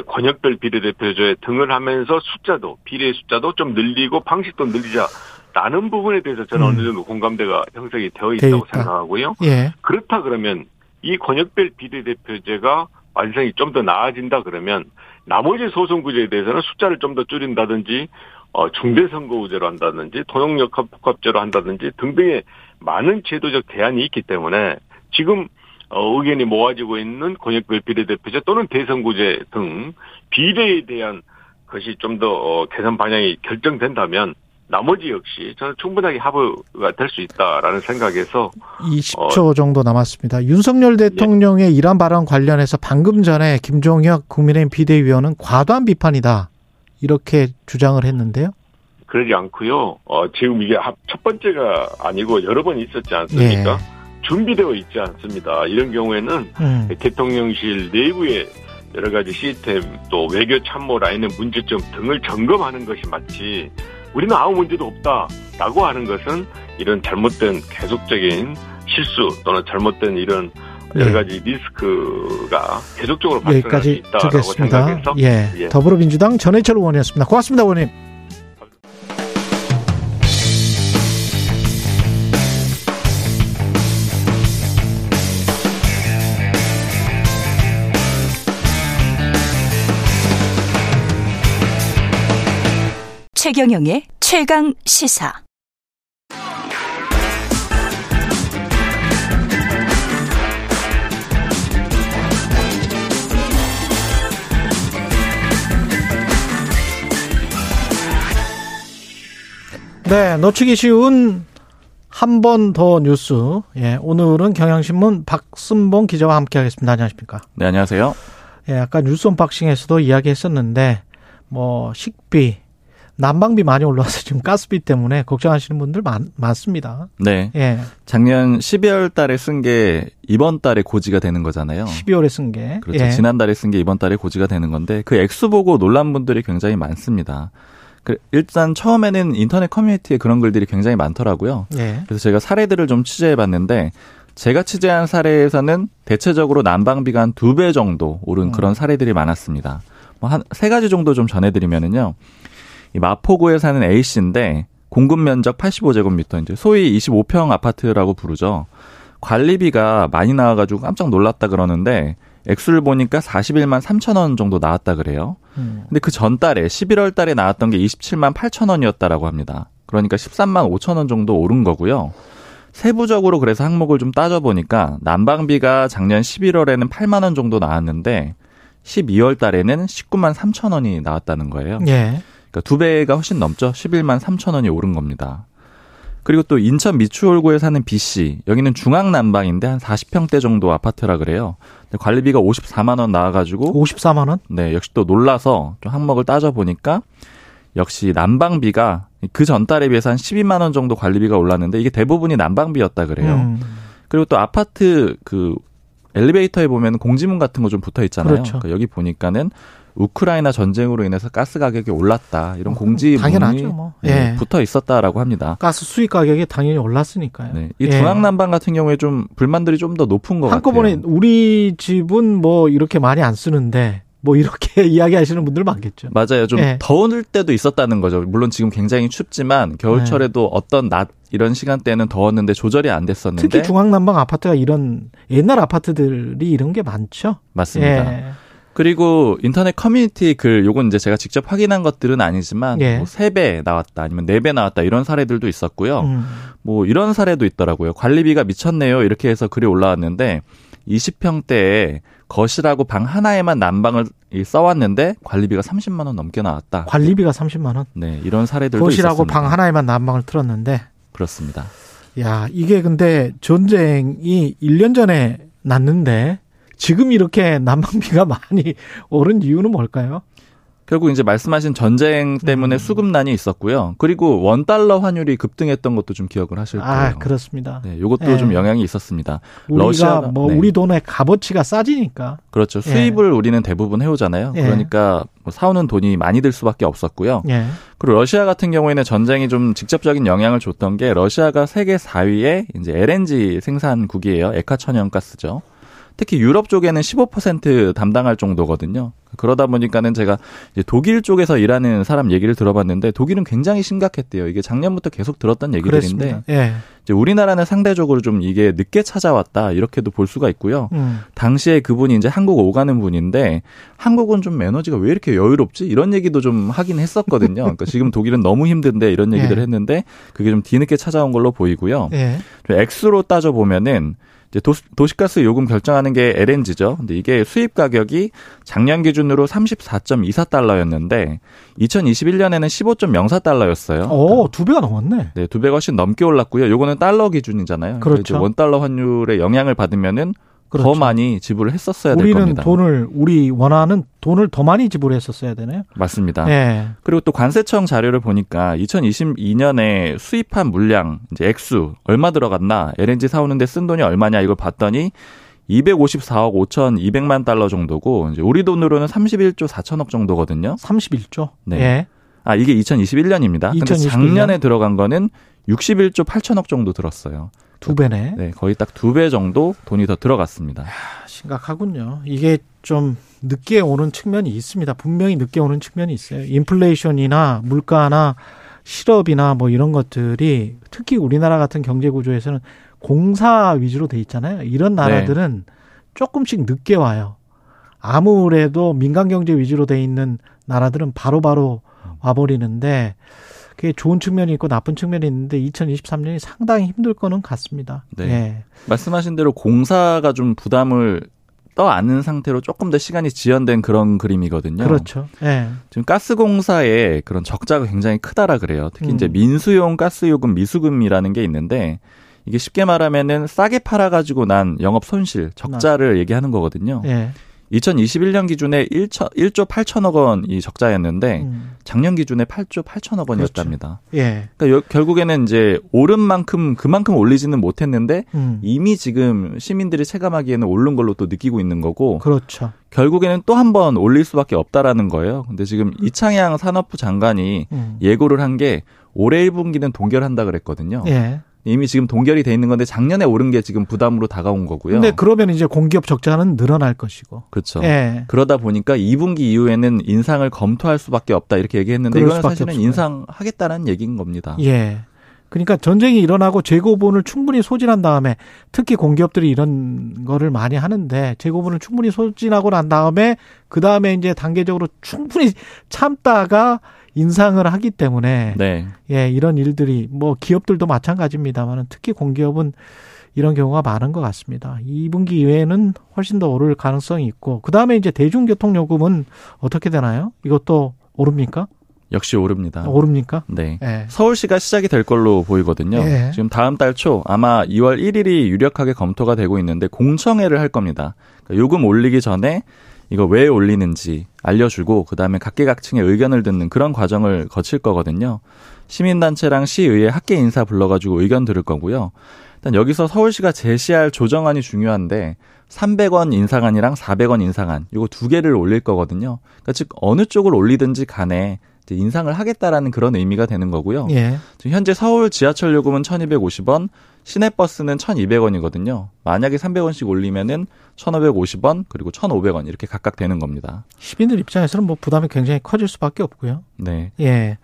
권역별 비례대표제 등을 하면서 숫자도 비례 숫자도 좀 늘리고 방식도 늘리자 라는 부분에 대해서 저는 음. 어느 정도 공감대가 형성이 되어 돼 있다고 있다. 생각하고요. 예. 그렇다 그러면 이 권역별 비례대표제가 완성이 좀 더 나아진다 그러면 나머지 소선구제에 대해서는 숫자를 좀 더 줄인다든지 어, 중대선거구제로 한다든지 통영역합 복합제로 한다든지 등등의 많은 제도적 대안이 있기 때문에 지금 어, 의견이 모아지고 있는 권역별 비례대표제 또는 대선구제 등 비례에 대한 것이 좀더 어, 개선 방향이 결정된다면 나머지 역시 저는 충분하게 합의가 될 수 있다라는 생각에서 20초 정도 남았습니다. 윤석열 대통령의 이란 발언 관련해서 방금 전에 김종혁 국민의힘 비대위원은 과도한 비판이다. 이렇게 주장을 했는데요. 그러지 않고요. 어, 지금 이게 합- 첫 번째가 아니고 여러 번 있었지 않습니까? 준비되어 있지 않습니다. 이런 경우에는 음. 대통령실 내부의 여러 가지 시스템 또 외교 참모 라인의 문제점 등을 점검하는 것이 맞지 우리는 아무 문제도 없다라고 하는 것은 이런 잘못된 계속적인 실수 또는 잘못된 이런 여러 예. 가지 리스크가 계속적으로 발생할 수 있다라고 듣겠습니다. 생각해서 예. 예. 더불어민주당 전해철 의원이었습니다. 고맙습니다, 의원님. 최경영의 최강 시사. 네, 놓치기 쉬운 한 번 더 뉴스. 예, 오늘은 경향신문 박순봉 기자와 함께 하겠습니다. 안녕하십니까. 네, 안녕하세요. 예, 아까 뉴스 언박싱에서도 이야기했었는데, 뭐, 식비, 난방비 많이 올라와서 지금 가스비 때문에 걱정하시는 분들 많, 많습니다. 네. 예. 작년 12월 달에 쓴 게 이번 달에 고지가 되는 거잖아요. 12월에 쓴 게. 그렇죠. 예. 지난달에 쓴 게 이번 달에 고지가 되는 건데 그 액수 보고 놀란 분들이 굉장히 많습니다. 그 일단 처음에는 인터넷 커뮤니티에 그런 글들이 굉장히 많더라고요. 예. 그래서 제가 사례들을 좀 취재해 봤는데 제가 취재한 사례에서는 대체적으로 난방비가 한 두 배 정도 오른 음. 그런 사례들이 많았습니다. 뭐 한 세 가지 정도 좀 전해드리면은요. 이 마포구에 사는 A 씨인데 공급 면적 85제곱미터 이제 소위 25평 아파트라고 부르죠. 관리비가 많이 나와가지고 깜짝 놀랐다 그러는데 액수를 보니까 41만 3천 원 정도 나왔다 그래요. 음. 근데 그 전달에 11월 달에 나왔던 게 27만 8천 원이었다라고 합니다. 그러니까 13만 5천 원 정도 오른 거고요. 세부적으로 그래서 항목을 좀 따져보니까 난방비가 작년 11월에는 8만 원 정도 나왔는데 12월 달에는 19만 3천 원이 나왔다는 거예요. 예. 그러니까 두 배가 훨씬 넘죠. 11만 3천 원이 오른 겁니다. 그리고 또 인천 미추홀구에 사는 B 씨 여기는 중앙 난방인데 한 40평대 정도 아파트라 그래요. 근데 관리비가 54만 원 나와가지고 54만 원? 네 역시 또 놀라서 좀 항목을 따져 보니까 역시 난방비가 그 전달에 비해서 한 12만 원 정도 관리비가 올랐는데 이게 대부분이 난방비였다 그래요. 음. 그리고 또 아파트 그 엘리베이터에 보면 공지문 같은 거 좀 붙어 있잖아요. 그렇죠. 그러니까 여기 보니까는 우크라이나 전쟁으로 인해서 가스 가격이 올랐다 이런 공지 문이 어, 당연하죠, 뭐. 네, 예. 붙어 있었다라고 합니다. 가스 수입 가격이 당연히 올랐으니까요. 네, 이 예. 중앙 난방 같은 경우에 좀 불만들이 좀 더 높은 것 한꺼번에 같아요. 우리 집은 뭐 이렇게 많이 안 쓰는데 뭐 이렇게 [laughs] 이야기하시는 분들 많겠죠. 맞아요. 좀 예. 더울 때도 있었다는 거죠. 물론 지금 굉장히 춥지만 겨울철에도 어떤 낮 이런 시간대는 더웠는데 조절이 안 됐었는데 특히 중앙난방 아파트가 이런 옛날 아파트들이 이런 게 많죠. 맞습니다. 예. 그리고 인터넷 커뮤니티 글 요건 이제 제가 직접 확인한 것들은 아니지만 예. 뭐 3배 나왔다 아니면 4배 나왔다 이런 사례들도 있었고요. 음. 뭐 이런 사례도 있더라고요. 관리비가 미쳤네요. 이렇게 해서 글이 올라왔는데 20평대에 거실하고 방 하나에만 난방을 이 써왔는데 관리비가 30만 원 넘게 나왔다. 관리비가 30만 원. 네, 이런 사례들도 거실하고 있었습니다. 방 하나에만 난방을 틀었는데 그렇습니다. 야, 이게 근데 전쟁이 1년 전에 났는데 지금 이렇게 난방비가 [laughs] 많이 오른 이유는 뭘까요? 결국 이제 말씀하신 전쟁 때문에 음. 수급난이 있었고요. 그리고 원 달러 환율이 급등했던 것도 좀 기억을 하실 거예요. 아, 그렇습니다. 네, 이것도 예. 좀 영향이 있었습니다. 우리가 러시아가- 뭐 네. 우리 돈의 값어치가 싸지니까. 그렇죠. 수입을 우리는 대부분 해오잖아요. 예. 그러니까 뭐 사오는 돈이 많이 들 수밖에 없었고요. 예. 그리고 러시아 같은 경우에는 전쟁이 좀 직접적인 영향을 줬던 게 러시아가 세계 4위의 이제 LNG 생산국이에요. 액화천연가스죠. 특히 유럽 쪽에는 15% 담당할 정도거든요. 그러다 보니까는 제가 이제 독일 쪽에서 일하는 사람 얘기를 들어봤는데 독일은 굉장히 심각했대요. 이게 작년부터 계속 들었던 얘기들인데. 예. 이제 우리나라는 상대적으로 좀 이게 늦게 찾아왔다 이렇게도 볼 수가 있고요. 음. 당시에 그분이 이제 한국 오가는 분인데 한국은 좀 에너지가 왜 이렇게 여유롭지 이런 얘기도 좀 하긴 했었거든요. 그러니까 지금 독일은 너무 힘든데 이런 얘기들을 예. 했는데 그게 좀 뒤늦게 찾아온 걸로 보이고요. 예. 좀 액수로 따져 보면은 이제 도시, 도시 가스 요금 결정하는 게 LNG죠. 근데 이게 수입 가격이 작년 기준으로 34.24달러였는데 2021년에는 15.04달러였어요. 오, 두 배가 넘었네. 네, 두 배가 훨씬 넘게 올랐고요. 요거는 달러 기준이잖아요. 그러니까 그렇죠. 원 달러 환율의 영향을 받으면은 그렇죠. 더 많이 지불을 했었어야 될 우리는 겁니다. 돈을 우리 원하는 돈을 더 많이 지불했었어야 되네요. 맞습니다. 예. 그리고 또 관세청 자료를 보니까 2022년에 수입한 물량 이제 액수 얼마 들어갔나 LNG 사오는데 쓴 돈이 얼마냐 이걸 봤더니 254억 5,200만 달러 정도고 이제 우리 돈으로는 31조 4천억 정도거든요. 31조. 네. 예. 아 이게 2021년입니다. 근데 2021년? 작년에 들어간 거는 61조 8천억 정도 들었어요. 두 배네. 네, 거의 딱 두 배 정도 돈이 더 들어갔습니다. 아, 심각하군요. 이게 좀 늦게 오는 측면이 있습니다. 분명히 늦게 오는 측면이 있어요. 인플레이션이나 물가나 실업이나 뭐 이런 것들이 특히 우리나라 같은 경제 구조에서는 공사 위주로 돼 있잖아요. 이런 나라들은 조금씩 늦게 와요. 아무래도 민간 경제 위주로 돼 있는 나라들은 바로바로 와버리는데 그게 좋은 측면이 있고 나쁜 측면이 있는데 2023년이 상당히 힘들 거는 같습니다. 네. 예. 말씀하신 대로 공사가 좀 부담을 떠안는 상태로 조금 더 시간이 지연된 그런 그림이거든요. 그렇죠. 예. 지금 가스공사의 그런 적자가 굉장히 크다라 그래요. 특히 음. 이제 민수용 가스요금 미수금이라는 게 있는데 이게 쉽게 말하면은 싸게 팔아가지고 난 영업 손실 적자를 얘기하는 거거든요. 예. 2021년 기준에 1조, 1조 8천억 원이 적자였는데 음. 작년 기준에 8조 8천억 원이었답니다. 예. 그러니까 여- 결국에는 이제 오른 만큼 그만큼 올리지는 못했는데 음. 이미 지금 시민들이 체감하기에는 오른 걸로 또 느끼고 있는 거고 그렇죠. 결국에는 또 한 번 올릴 수밖에 없다라는 거예요. 근데 지금 이창양 산업부 장관이 음. 예고를 한 게 올해 1분기는 동결한다 그랬거든요. 예. 이미 지금 동결이 돼 있는 건데 작년에 오른 게 지금 부담으로 다가온 거고요. 근데 그러면 이제 공기업 적자는 늘어날 것이고. 그렇죠. 예. 그러다 보니까 2분기 이후에는 인상을 검토할 수밖에 없다 이렇게 얘기했는데 수밖에 사실은 없어요. 인상하겠다는 얘기인 겁니다. 예. 그러니까 전쟁이 일어나고 재고분을 충분히 소진한 다음에 특히 공기업들이 이런 거를 많이 하는데 재고분을 충분히 소진하고 난 다음에 그 다음에 이제 단계적으로 충분히 참다가 인상을 하기 때문에 네. 예 이런 일들이 뭐 기업들도 마찬가지입니다만 특히 공기업은 이런 경우가 많은 것 같습니다. 2분기 이후에는 훨씬 더 오를 가능성이 있고 그 다음에 이제 대중교통 요금은 어떻게 되나요? 이것도 오릅니까? 역시 오릅니다. 오릅니까? 네. 예. 서울시가 시작이 될 걸로 보이거든요. 예. 지금 다음 달 초 아마 2월 1일이 유력하게 검토가 되고 있는데 공청회를 할 겁니다. 그러니까 요금 올리기 전에 이거 왜 올리는지 알려주고 그다음에 각계각층의 의견을 듣는 그런 과정을 거칠 거거든요. 시민단체랑 시의회 학계 인사 불러가지고 의견 들을 거고요. 일단 여기서 서울시가 제시할 조정안이 중요한데 300원 인상안이랑 400원 인상안 이거 두 개를 올릴 거거든요. 그러니까 즉 어느 쪽을 올리든지 간에 인상을 하겠다라는 그런 의미가 되는 거고요. 예. 지금 현재 서울 지하철 요금은 1,250원, 시내버스는 1,200원이거든요. 만약에 300원씩 올리면은 1,550원 그리고 1,500원 이렇게 각각 되는 겁니다. 시민들 입장에서는 뭐 부담이 굉장히 커질 수밖에 없고요. 네. 예.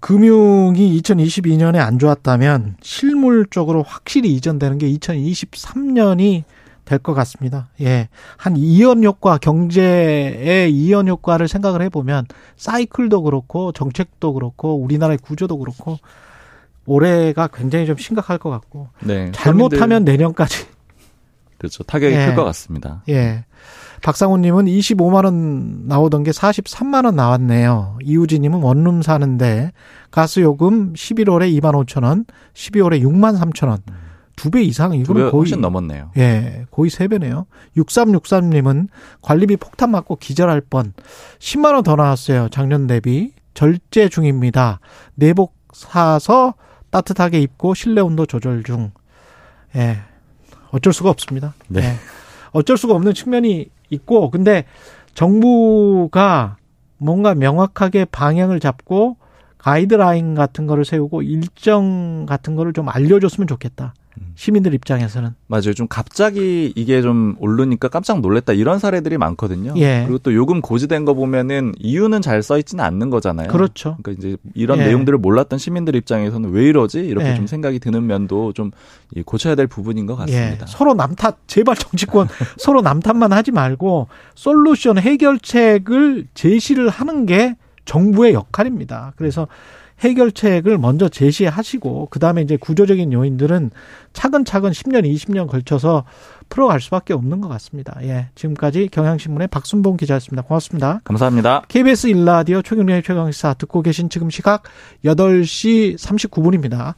금융이 2022년에 안 좋았다면 실물적으로 확실히 이전되는 게 2023년이 될 것 같습니다. 예. 한 이연 효과, 경제의 이연 효과를 생각을 해보면 사이클도 그렇고 정책도 그렇고 우리나라의 구조도 그렇고 올해가 굉장히 좀 심각할 것 같고 네. 잘못하면 내년까지 그렇죠. 타격이 예. 클것 같습니다. 예. 박상훈님은 25만 원 나오던 게 43만 원 나왔네요. 이우진님은 원룸 사는데 가스 요금 11월에 2만 5천 원, 12월에 6만 3천 원. 두 배 이상 이거는 거의 훨씬 넘었네요. 예, 거의 세 배네요. 6363님은 관리비 폭탄 맞고 기절할 뻔. 10만 원 더 나왔어요. 작년 대비. 절제 중입니다. 내복 사서 따뜻하게 입고 실내 온도 조절 중. 예. 어쩔 수가 없습니다. 네. 예. 어쩔 수가 없는 측면이 있고 근데 정부가 뭔가 명확하게 방향을 잡고 가이드라인 같은 거를 세우고 일정 같은 거를 좀 알려줬으면 좋겠다. 시민들 입장에서는. 맞아요. 좀 갑자기 이게 좀 오르니까 깜짝 놀랐다 이런 사례들이 많거든요. 예. 그리고 또 요금 고지된 거 보면은 이유는 잘 써 있지는 않는 거잖아요. 그렇죠. 그러니까 이제 이런 예. 내용들을 몰랐던 시민들 입장에서는 왜 이러지 이렇게 예. 좀 생각이 드는 면도 좀 고쳐야 될 부분인 것 예. 같습니다. 서로 남탓, 제발 정치권 [laughs] 서로 남탓만 하지 말고 솔루션 해결책을 제시를 하는 게 정부의 역할입니다. 그래서 해결책을 먼저 제시하시고 그다음에 이제 구조적인 요인들은 차근차근 10년, 20년 걸쳐서 풀어갈 수밖에 없는 것 같습니다. 예. 지금까지 경향신문의 박순봉 기자였습니다. 고맙습니다. 감사합니다. KBS 일라디오 최경련의 최강시사 듣고 계신 지금 시각 8시 39분입니다.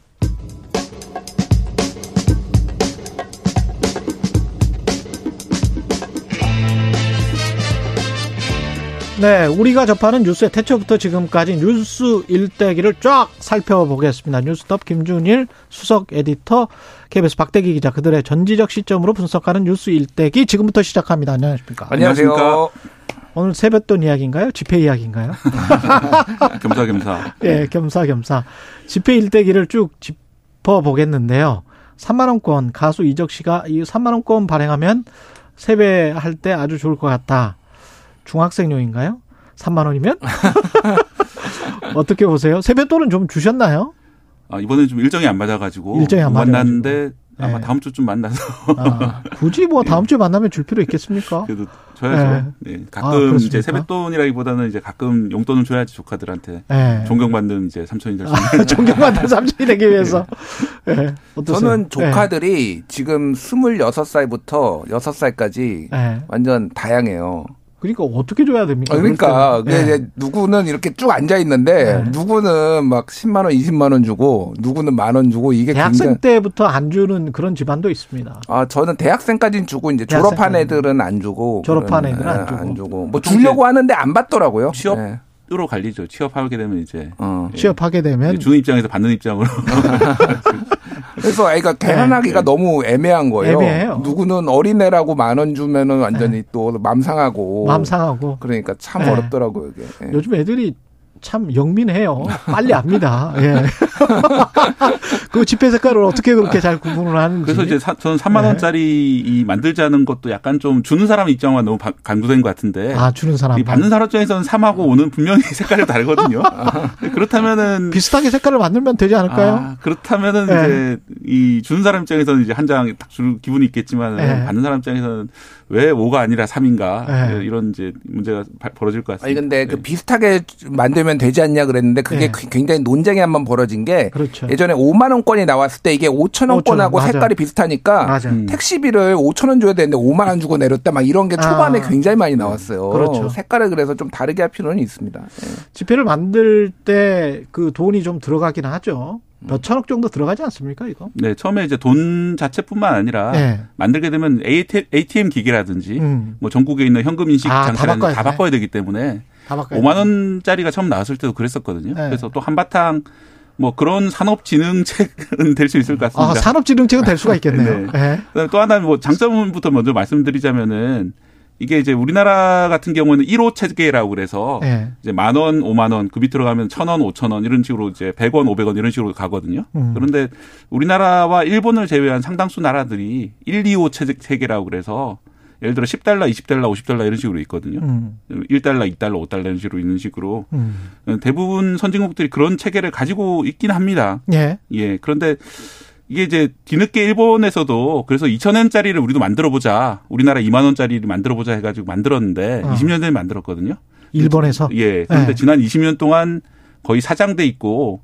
네, 우리가 접하는 뉴스의 태초부터 지금까지 뉴스 일대기를 쫙 살펴보겠습니다. 뉴스톱 김준일 수석 에디터, KBS 박대기 기자 그들의 전지적 시점으로 분석하는 뉴스 일대기 지금부터 시작합니다. 안녕하십니까? 안녕하세요. 오늘 세뱃돈 이야기인가요? 집회 이야기인가요? [laughs] 겸사겸사. 예, 겸사겸사. 집회 일대기를 쭉 짚어보겠는데요. 3만원권, 가수 이적 씨가 이 3만원권 발행하면 세배할 때 아주 좋을 것 같다. 중학생용인가요? 3만 원이면? [laughs] 어떻게 보세요? 세뱃돈은 좀 주셨나요? 아, 이번에 좀 일정이 안 맞아가지고. 일정이 안못 만났는데 아마 네. 다음 주쯤 만나서. 아, 굳이 뭐 다음 주에 만나면 줄 필요 있겠습니까? 그래도 줘야죠. 네. 네. 아, 가끔 그렇습니까? 이제 세뱃돈이라기보다는 이제 가끔 용돈을 줘야지 조카들한테. 네. 존경받는 이제 삼촌이 될수 있는. 아, [laughs] 존경받는 삼촌이 되기 위해서. 예, 어떠세요? 저는 조카들이 지금 26살부터 6살까지 예. 완전 다양해요. 그러니까 어떻게 줘야 됩니까? 아, 그러니까. 그 누구는 이렇게 쭉 앉아 있는데 네. 누구는 막 10만 원, 20만 원 주고 누구는 만 원 주고 이게 대학생 굉장히 때부터 안 주는 그런 집안도 있습니다. 아 저는 대학생까지는 주고 이제. 졸업한 애들은 안 주고 졸업한 애들은 안 예, 주고. 안 주고 뭐 주려고 하는데 안 받더라고요. 취업 예. 으로 갈리죠. 취업하게 되면 이제 어. 취업하게 되면 주는 입장에서 받는 입장으로 [laughs] 그래서 애가 계산하기가 너무 애매한 거예요. 네. 애매해요. 누구는 어린애라고 만 원 주면은 완전히 또 맘상하고 마음 상하고 그러니까 참 네. 어렵더라고요 이게. 예. 요즘 애들이 참 영민해요. 빨리 압니다. 예. [laughs] 그 지폐 색깔을 어떻게 그렇게 잘 구분을 하는지. 그래서 이제 사, 저는 3만 네. 원짜리 이 만들자는 것도 약간 좀 주는 사람 입장만 너무 바- 강조된 것 같은데. 아 주는 사람 이 받는 사람 입장에서는 3하고 5는 분명히 [laughs] 색깔이 다르거든요. 그렇다면은 비슷하게 색깔을 만들면 되지 않을까요? 아, 그렇다면은 네. 이제 이 주는 사람 입장에서는 이제 한 장 딱 줄 기분이 있겠지만 네. 받는 사람 입장에서는 왜 5가 아니라 3인가 네. 이런 이제 문제가 바- 벌어질 것 같습니다. 근데 그 비슷하게 만들면 되지 않냐 그랬는데 그게 네. 굉장히 논쟁이 한번 벌어진 게 그렇죠. 예전에 5만 원권이 나왔을 때 이게 5천 원권하고 5천 원, 색깔이 비슷하니까 맞아. 음. 택시비를 5천 원 줘야 되는데 5만 원 주고 내렸다 막 이런 게 초반에 아. 굉장히 많이 나왔어요. 그렇죠. 색깔을 그래서 좀 다르게 할 필요는 있습니다. 예. 지폐를 만들 때 그 돈이 좀 들어가긴 하죠. 몇 천억 정도 들어가지 않습니까 이거? 네, 처음에 이제 돈 자체뿐만 아니라 네. 만들게 되면 ATM 기기라든지 음. 뭐 전국에 있는 현금 인식 아, 다 장치라든지 다 되네. 바꿔야 되기 때문에 다 바꿔야 5만 원짜리가 처음 나왔을 때도 그랬었거든요. 네. 그래서 또 한바탕 뭐 그런 산업진흥책은 [laughs] 될 수 있을 것 아, 같습니다. 산업진흥책은 될 수가 있겠네요. [laughs] 네. 예. 그다음에 또 하나 뭐 장점부터 먼저 말씀드리자면은 이게 이제 우리나라 같은 경우는 1호 체계라고 그래서 예. 이제 만 원, 5만 원, 그 밑으로 가면 천 원, 오천 원 이런 식으로 이제 100원, 500원 이런 식으로 가거든요. 음. 그런데 우리나라와 일본을 제외한 상당수 나라들이 1, 2호 체제 체계라고 그래서 예를 들어 10달러, 20달러, 50달러 이런 식으로 있거든요. 음. 1달러, 2달러, 5달러 이런 식으로 있는 식으로 음. 대부분 선진국들이 그런 체계를 가지고 있긴 합니다. 예. 예. 그런데 이게 이제 뒤늦게 일본에서도 그래서 2,000원짜리를 우리도 만들어 보자. 우리나라 2만 원짜리를 만들어 보자 해 가지고 만들었는데 어. 20년 전에 만들었거든요. 일본에서 예. 그런데 네. 지난 20년 동안 거의 사장돼 있고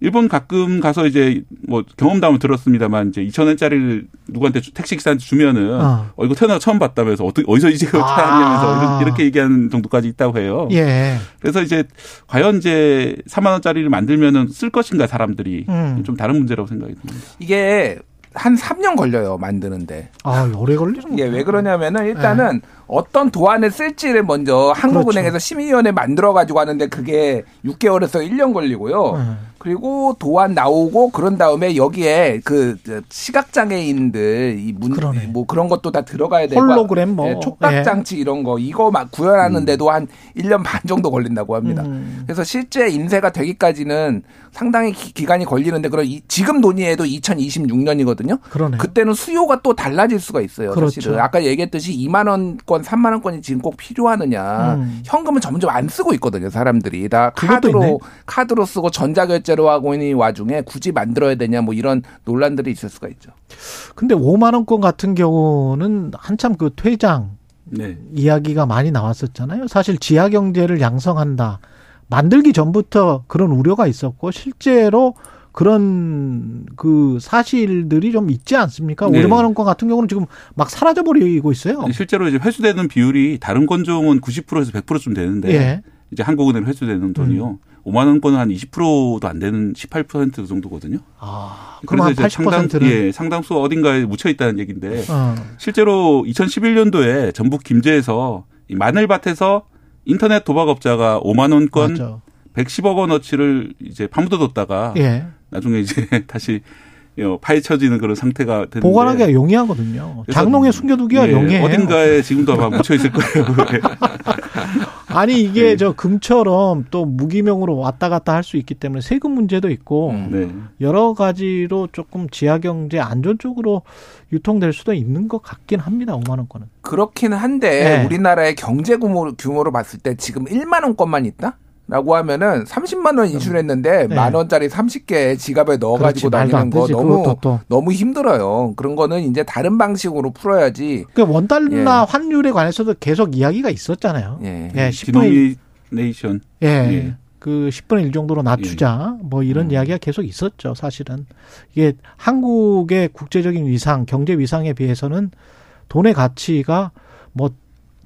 일본 가끔 가서 이제 뭐 경험담을 들었습니다만 이제 2,000원짜리를 누구한테 주- 택시 기사한테 주면은 어. 어, 이거 태어나 처음 봤다면서 어떻게 어디서 이제 그걸 아. 찾았냐면서 이런- 이렇게 얘기하는 정도까지 있다고 해요. 예. 그래서 이제 과연 이제 4만 원짜리를 만들면은 쓸 것인가 사람들이 음. 좀 다른 문제라고 생각이 듭니다. 이게 한 3년 걸려요 만드는데. 아, 오래 걸리는 이게 왜 그러냐면은 네. 일단은 어떤 도안을 쓸지를 먼저 한국은행에서 그렇죠. 심의위원회 만들어 가지고 하는데 그게 6개월에서 1년 걸리고요. 네. 그리고 도안 나오고 그런 다음에 여기에 그 시각 장애인들 이문 그러네. 뭐 그런 것도 다 들어가야 되고 홀로그램 뭐. 예, 촉각 예. 장치 이런 거 이거 막 구현하는데도 한 1년 반 정도 걸린다고 합니다. 음. 그래서 실제 인쇄가 되기까지는 상당히 기, 간이 걸리는데 그럼 이- 지금 논의해도 2026년이거든요. 그러네. 그때는 수요가 또 달라질 수가 있어요. 그렇죠. 사실은 아까 얘기했듯이 2만 원권, 3만 원권이 지금 꼭 필요하느냐. 음. 현금은 점점 안 쓰고 있거든요. 사람들이 다 있네. 카드로 카드로 쓰고 전자결제 로 하고 있는 와중에 굳이 만들어야 되냐 뭐 이런 논란들이 있을 수가 있죠. 근데 5만 원권 같은 경우는 한참 그 퇴장 네. 이야기가 많이 나왔었잖아요. 사실 지하 경제를 양성한다. 만들기 전부터 그런 우려가 있었고 실제로 그런 그 사실들이 좀 있지 않습니까? 네. 5만 원권 같은 경우는 지금 막 사라져 버리고 있어요. 실제로 이제 회수되는 비율이 다른 건종은 90%에서 100%쯤 되는데 예. 이제 한국은행 회수되는 돈이요. 5만 원권은 한 20%도 안 되는 18% 정도거든요. 아, 한 이제 상당 80%는 예, 상당수 어딘가에 묻혀 있다는 얘기인데 어. 실제로 2011년도에 전북 김제에서 이 마늘밭에서 인터넷 도박업자가 5만 원권 맞아. 110억 원어치를 이제 파묻어뒀다가 예. 나중에 이제 [laughs] 다시 어, 파헤쳐지는 그런 상태가 됐는데 보관하기가 용이하거든요. 그래서 장롱에 숨겨두기가 예, 용이해요. 어딘가에 지금도 아마 묻혀 있을 거예요. [laughs] 아니 이게 네. 저 금처럼 또 무기명으로 왔다 갔다 할 수 있기 때문에 세금 문제도 있고 네. 여러 가지로 조금 지하 경제 안전 쪽으로 유통될 수도 있는 것 같긴 합니다. 5만 원권은. 그렇긴 한데 네. 우리나라의 경제 규모, 규모로 봤을 때 지금 1만 원권만 있다? 라고 하면은 30만 원 인출했는데 네. 만 원짜리 30개 지갑에 넣어 가지고 말도 안 다니는 거 되지. 너무. 너무 힘들어요. 그런 거는 이제 다른 방식으로 풀어야지. 그 원달러 예. 환율에 관해서도 계속 이야기가 있었잖아요. 예. 예, 10분의 1, 디노미네이션. 예. 예. 그 10분의 1 정도로 낮추자. 뭐 이런 음. 이야기가 계속 있었죠, 사실은. 이게 한국의 국제적인 위상, 경제 위상에 비해서는 돈의 가치가 뭐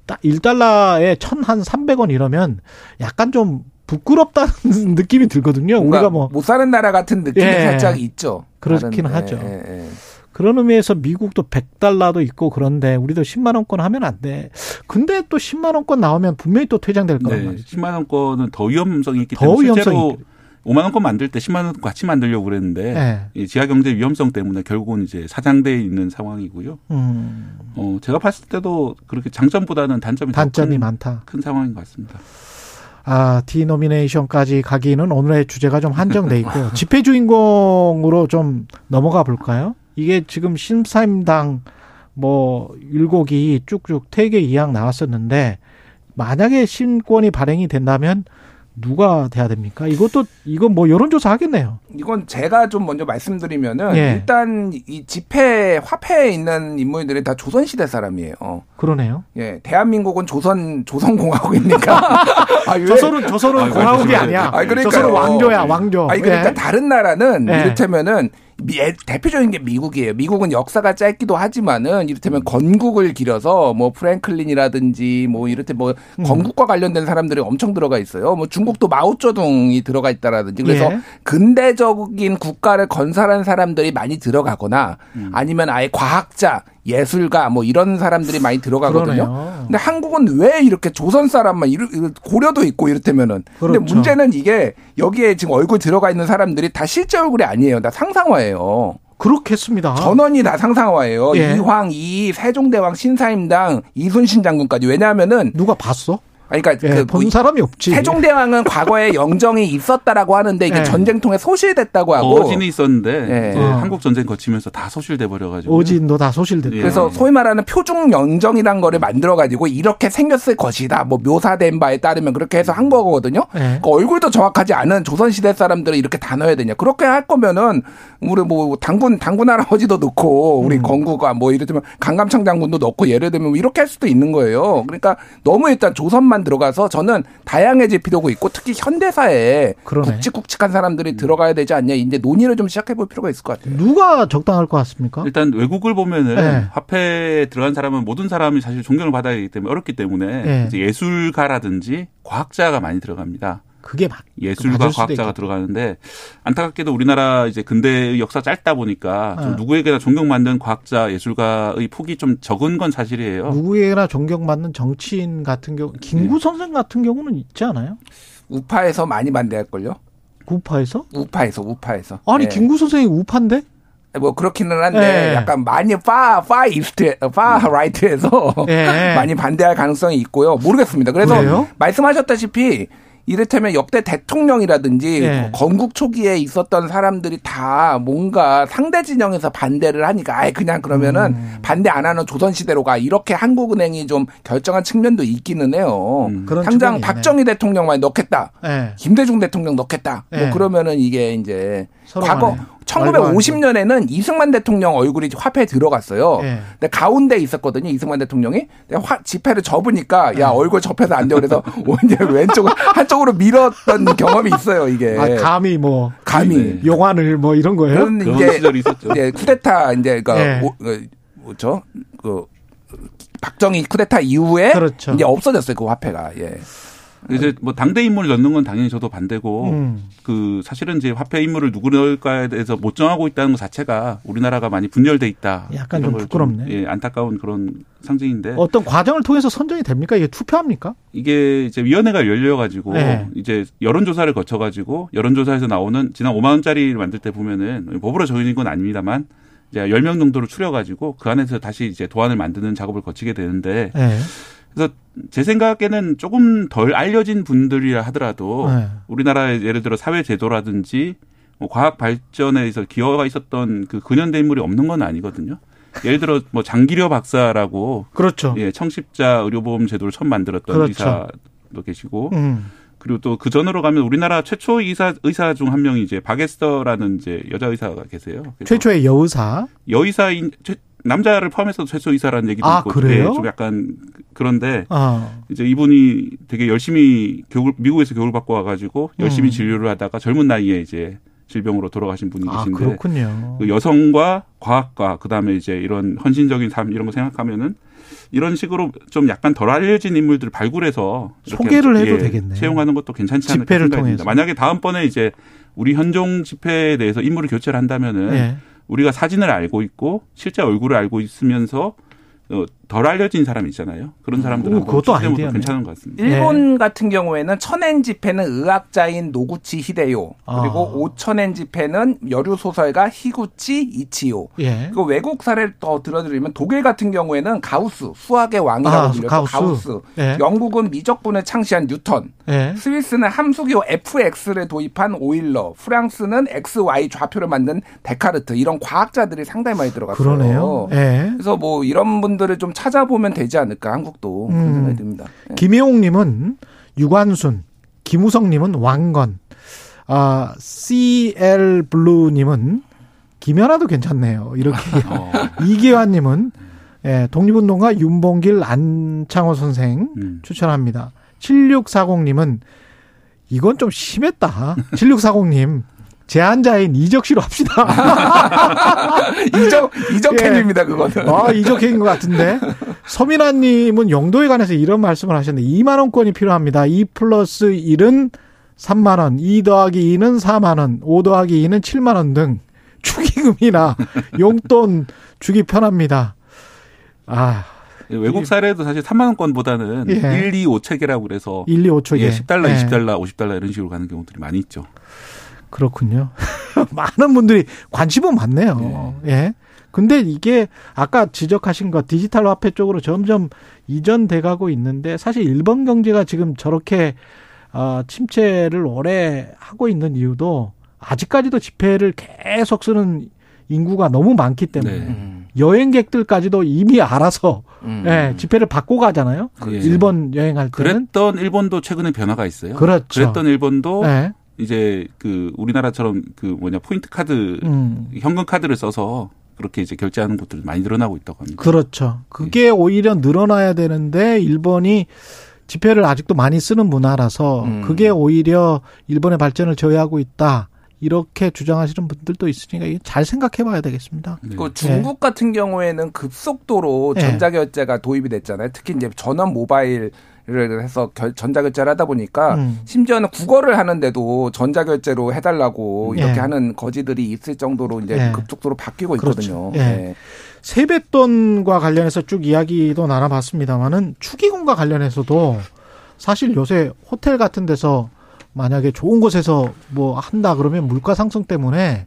1달러에 1,한 300원 이러면 약간 좀 부끄럽다는 [laughs] 느낌이 들거든요. 우리가 뭐 못 사는 나라 같은 느낌이 예. 살짝 있죠. 그렇긴 다른, 하죠. 예, 예, 예. 그런 의미에서 미국도 100달러도 있고 그런데 우리도 10만 원권 하면 안 돼. 근데 또 10만 원권 나오면 분명히 또 퇴장될 거란 네, 말이죠. 10만 원권은 더 위험성이 있기 더 때문에 실제로 위험성이 5만 원권 만들 때 10만 원권 같이 만들려고 그랬는데 네. 이 지하 경제 위험성 때문에 결국은 이제 사장돼 있는 상황이고요. 음, 어, 제가 봤을 때도 그렇게 장점보다는 단점이 더 단점이 큰, 많다. 큰 상황인 것 같습니다. 아, 디노미네이션까지 가기는 오늘의 주제가 좀 한정돼 있고요. [laughs] 집회 주인공으로 좀 넘어가 볼까요? 이게 지금 신사임당 뭐 율곡이 쭉쭉 퇴계 이양 나왔었는데 만약에 신권이 발행이 된다면 누가 돼야 됩니까? 이것도 이건 뭐 여론조사 하겠네요. 이건 제가 좀 먼저 말씀드리면은 예. 일단 이 집회 화폐에 있는 인물들이 다 조선시대 사람이에요. 그러네요. 예, 대한민국은 조선 조선공화국입니까? [laughs] 아, 왜- 조선은 조선은 아이고, 공화국이 아니야. 아니, 그러니까요. 조선은 왕조야, 왕조. 아니 그러니까 예. 다른 나라는 예. 이를테면은 미- 예, 대표적인 게 미국이에요. 미국은 역사가 짧기도 하지만은 이를테면 건국을 기려서 뭐 프랭클린이라든지 뭐 이를테면 뭐 음. 건국과 관련된 사람들이 엄청 들어가 있어요. 뭐 중국도 마오쩌둥이 들어가 있다라든지 그래서 예. 근대적인 국가를 건설한 사람들이 많이 들어가거나 음. 아니면 아예 과학자, 예술가 뭐 이런 사람들이 많이 들어가거든요. 그러네요. 근데 한국은 왜 이렇게 조선 사람만 이르, 고려도 있고 이렇다면은 근데 그렇죠. 문제는 이게 여기에 지금 얼굴 들어가 있는 사람들이 다 실제 얼굴이 아니에요. 다 상상화예요. 그렇겠습니다. 전원이 다 상상화예요. 예. 이황, 이 세종대왕, 신사임당, 이순신 장군까지. 왜냐하면은 누가 봤어? 아니, 그러니까 예, 그본뭐 사람이 없지. 세종대왕은 과거에 영정이 있었다라고 하는데 이게 예. 전쟁 통해 소실됐다고 하고 어진이 있었는데 예. 어. 한국 전쟁 거치면서 다 소실돼 버려가지고 오진도 다 소실됐고. 예. 그래서 소위 말하는 표중 영정이란 거를 만들어 가지고 이렇게 생겼을 것이다. 뭐 묘사된 바에 따르면 그렇게 해서 한 거거든요. 예. 그러니까 얼굴도 정확하지 않은 조선 시대 사람들을 이렇게 다 넣어야 되냐. 그렇게 할 거면은 우리 뭐 당군 당군 할아버지도 넣고 음. 우리 건국아 뭐 이를테면 강감창 장군도 넣고 예를 들면 뭐 이렇게 할 수도 있는 거예요. 그러니까 너무 일단 조선만 들어가서 저는 다양해질 필요가 있고 특히 현대사에 그러네. 굵직굵직한 사람들이 들어가야 되지 않냐. 이제 논의를 좀 시작해 볼 필요가 있을 것 같아요. 누가 적당할 것 같습니까? 일단 외국을 보면은 네. 화폐에 들어간 사람은 모든 사람이 사실 존경을 받아야 하기 때문에 어렵기 때문에 네. 이제 예술가라든지 과학자가 많이 들어갑니다. 그게 맞을 수도 과학자가. 들어가는데 안타깝게도 우리나라 이제 근대 역사 짧다 보니까 좀 어. 누구에게나 존경받는 과학자 예술가의 폭이 좀 적은 건 사실이에요. 누구에게나 존경받는 정치인 같은 경우, 김구 선생 같은 경우는 있지 않아요? 우파에서 많이 반대할 걸요? 우파에서? 우파에서, 우파에서. 아니 예. 김구 선생이 우파인데? 뭐 그렇기는 한데 예. 약간 많이 파, 파 이스트, 파 라이트에서 예. [laughs] 많이 반대할 가능성이 있고요. 모르겠습니다. 그래서 그래요? 말씀하셨다시피 이를테면 역대 대통령이라든지 예. 건국 초기에 있었던 사람들이 다 뭔가 상대 진영에서 반대를 하니까 아예 그냥 그러면은 음. 반대 안 하는 조선 시대로 가 이렇게 한국은행이 좀 결정한 측면도 있기는 해요. 음. 당장. 박정희 대통령만 넣겠다. 예. 김대중 대통령 넣겠다. 예. 뭐 그러면은 이게 이제 과거 간에. 1950년에는 이승만 대통령 얼굴이 화폐에 들어갔어요. 예. 근데 가운데 있었거든요. 이승만 대통령이. 근데 화, 지폐를 접으니까 예. 야 얼굴 접해서 안 돼. 그래서 [laughs] 이제 왼쪽을 한쪽으로 밀었던 경험이 있어요. 이게. 아, 감히 뭐 감히. 용안을 뭐 이런 거예요? 그런 그런 이제 시절이 있었죠. 이제 쿠데타 이제 그 예. 뭐, 그 뭐죠? 그 박정희 쿠데타 이후에 그렇죠. 이제 없어졌어요. 그 화폐가. 예. 이제 뭐 당대 인물 넣는 건 당연히 저도 반대고 음. 그 사실은 이제 화폐 인물을 누구 넣을까에 대해서 못 정하고 있다는 것 자체가 우리나라가 많이 분열돼 있다. 약간 좀걸 부끄럽네. 예, 안타까운 그런 상징인데 어떤 과정을 통해서 선정이 됩니까? 이게 투표합니까? 이게 이제 위원회가 열려 가지고 네. 이제 여론 조사를 거쳐 가지고 여론 조사에서 나오는 지난 5만 원짜리를 만들 때 보면은 법으로 정해진 건 아닙니다만 이제 10명 정도를 추려 가지고 그 안에서 다시 이제 도안을 만드는 작업을 거치게 되는데 예. 그래서 제 생각에는 조금 덜 알려진 분들이라 하더라도 네. 우리나라의 예를 들어 사회 제도라든지 뭐 과학 발전에 있어 기여가 있었던 그 근현대 인물이 없는 건 아니거든요. 예를 들어 뭐 장기려 박사라고 그렇죠. 예, 청십자 의료보험 제도를 처음 만들었던 그렇죠. 의사도 계시고 음. 그리고 또 그 전으로 가면 우리나라 최초 의사 의사 중 한 명이 이제 박에스터라는 이제 여자 의사가 계세요. 최초의 여의사. 여의사인 최- 남자를 포함해서 최초 의사라는 얘기도 아, 있고 그래요? 예, 좀 약간 그런데 아. 이제 이분이 되게 열심히 교육을 미국에서 교육을 받고 와가지고 열심히 음. 진료를 하다가 젊은 나이에 이제 질병으로 돌아가신 분이 아, 계신데 그렇군요. 그 여성과 과학과 그다음에 이제 이런 헌신적인 삶 이런 거 생각하면은 이런 식으로 좀 약간 덜 알려진 인물들을 발굴해서 소개를 해도 예, 되겠네. 채용하는 것도 괜찮지 않을까. 통해서. 만약에 다음번에 이제 우리 현종 지폐에 대해서 인물을 교체를 한다면은 예. 우리가 사진을 알고 있고 실제 얼굴을 알고 있으면서 어, 덜 알려진 사람 있잖아요. 그런 사람들 오, 한번 그것도 아이디어네. 괜찮은 것 같습니다. 일본 같은 경우에는 천엔 지폐는 의학자인 노구치 히데요. 그리고 아. 오천엔 지폐는 여류 소설가 히구치 이치요. 예. 그 외국 사례를 더 들어드리면 독일 같은 경우에는 가우스, 수학의 왕이라고 아, 불렸던 가우스. 가우스. 예. 영국은 미적분을 창시한 뉴턴. 예. 스위스는 함수기호 FX를 도입한 오일러. 프랑스는 XY 좌표를 만든 데카르트. 이런 과학자들이 상당히 많이 들어갔어요. 그러네요. 예. 그래서 뭐 이런 분들을 좀 찾아보면 되지 않을까 한국도 그런 음. 생각이 듭니다. 예. 김혜옥님은 유관순, 김우성님은 왕건, 아, CL 블루님은 김연아도 괜찮네요. 이렇게. [laughs] 어, [laughs] 이기환님은 예, 독립운동가 윤봉길 안창호 선생 음. 추천합니다. 7640님은 이건 좀 심했다. 7640님. 제한자인 이적씨로 합시다. [laughs] 이적 이적행입니다 그거는. 아, 이적행인 것 같은데. 서민아님은 용도에 관해서 이런 말씀을 하셨는데 2만 원권이 필요합니다. 2 플러스 1은 3만 원, 2 더하기 2는 4만 원, 5 더하기 2는 7만 원 등 축의금이나 [laughs] 용돈 주기 편합니다. 아, 외국 사례도 사실 3만 원권보다는 예. 1, 2, 5 체계라고 그래서 1, 2, 5초에. 예, 10달러, 예. 20달러, 50달러 이런 식으로 가는 경우들이 많이 있죠. 그렇군요. [laughs] 많은 분들이 관심은 많네요. 예. 근데 이게 아까 지적하신 것 디지털 화폐 쪽으로 점점 이전돼 가고 있는데 사실 일본 경제가 지금 저렇게 어, 침체를 오래 하고 있는 이유도 아직까지도 지폐를 계속 쓰는 인구가 너무 많기 때문에 네. 여행객들까지도 이미 알아서 음. 예, 지폐를 받고 가잖아요. 예. 일본 여행할 때는 그랬던 일본도 최근에 변화가 있어요. 그렇죠. 그랬던 일본도 예. 이제 그 우리나라처럼 그 뭐냐 포인트 카드 음. 현금 카드를 써서 그렇게 이제 결제하는 곳들 많이 늘어나고 있다고 합니다. 그렇죠. 그게 오히려 늘어나야 되는데 일본이 지폐를 아직도 많이 쓰는 문화라서 음. 그게 오히려 일본의 발전을 저해하고 있다. 이렇게 주장하시는 분들도 있으니까 잘 생각해 봐야 되겠습니다. 네. 그 중국 같은 경우에는 급속도로 네. 전자결제가 도입이 됐잖아요. 특히 이제 전원 모바일 을 해서 결- 전자결제를 하다 보니까 음. 심지어는 국어를 하는데도 전자결제로 해달라고 예. 이렇게 하는 거지들이 있을 정도로 이제 예. 급속도로 바뀌고 그렇죠. 있거든요. 예. 예. 세뱃돈과 관련해서 쭉 이야기도 나눠봤습니다만은 축의금과 관련해서도 사실 요새 호텔 같은 데서 만약에 좋은 곳에서 뭐 한다 그러면 물가 상승 때문에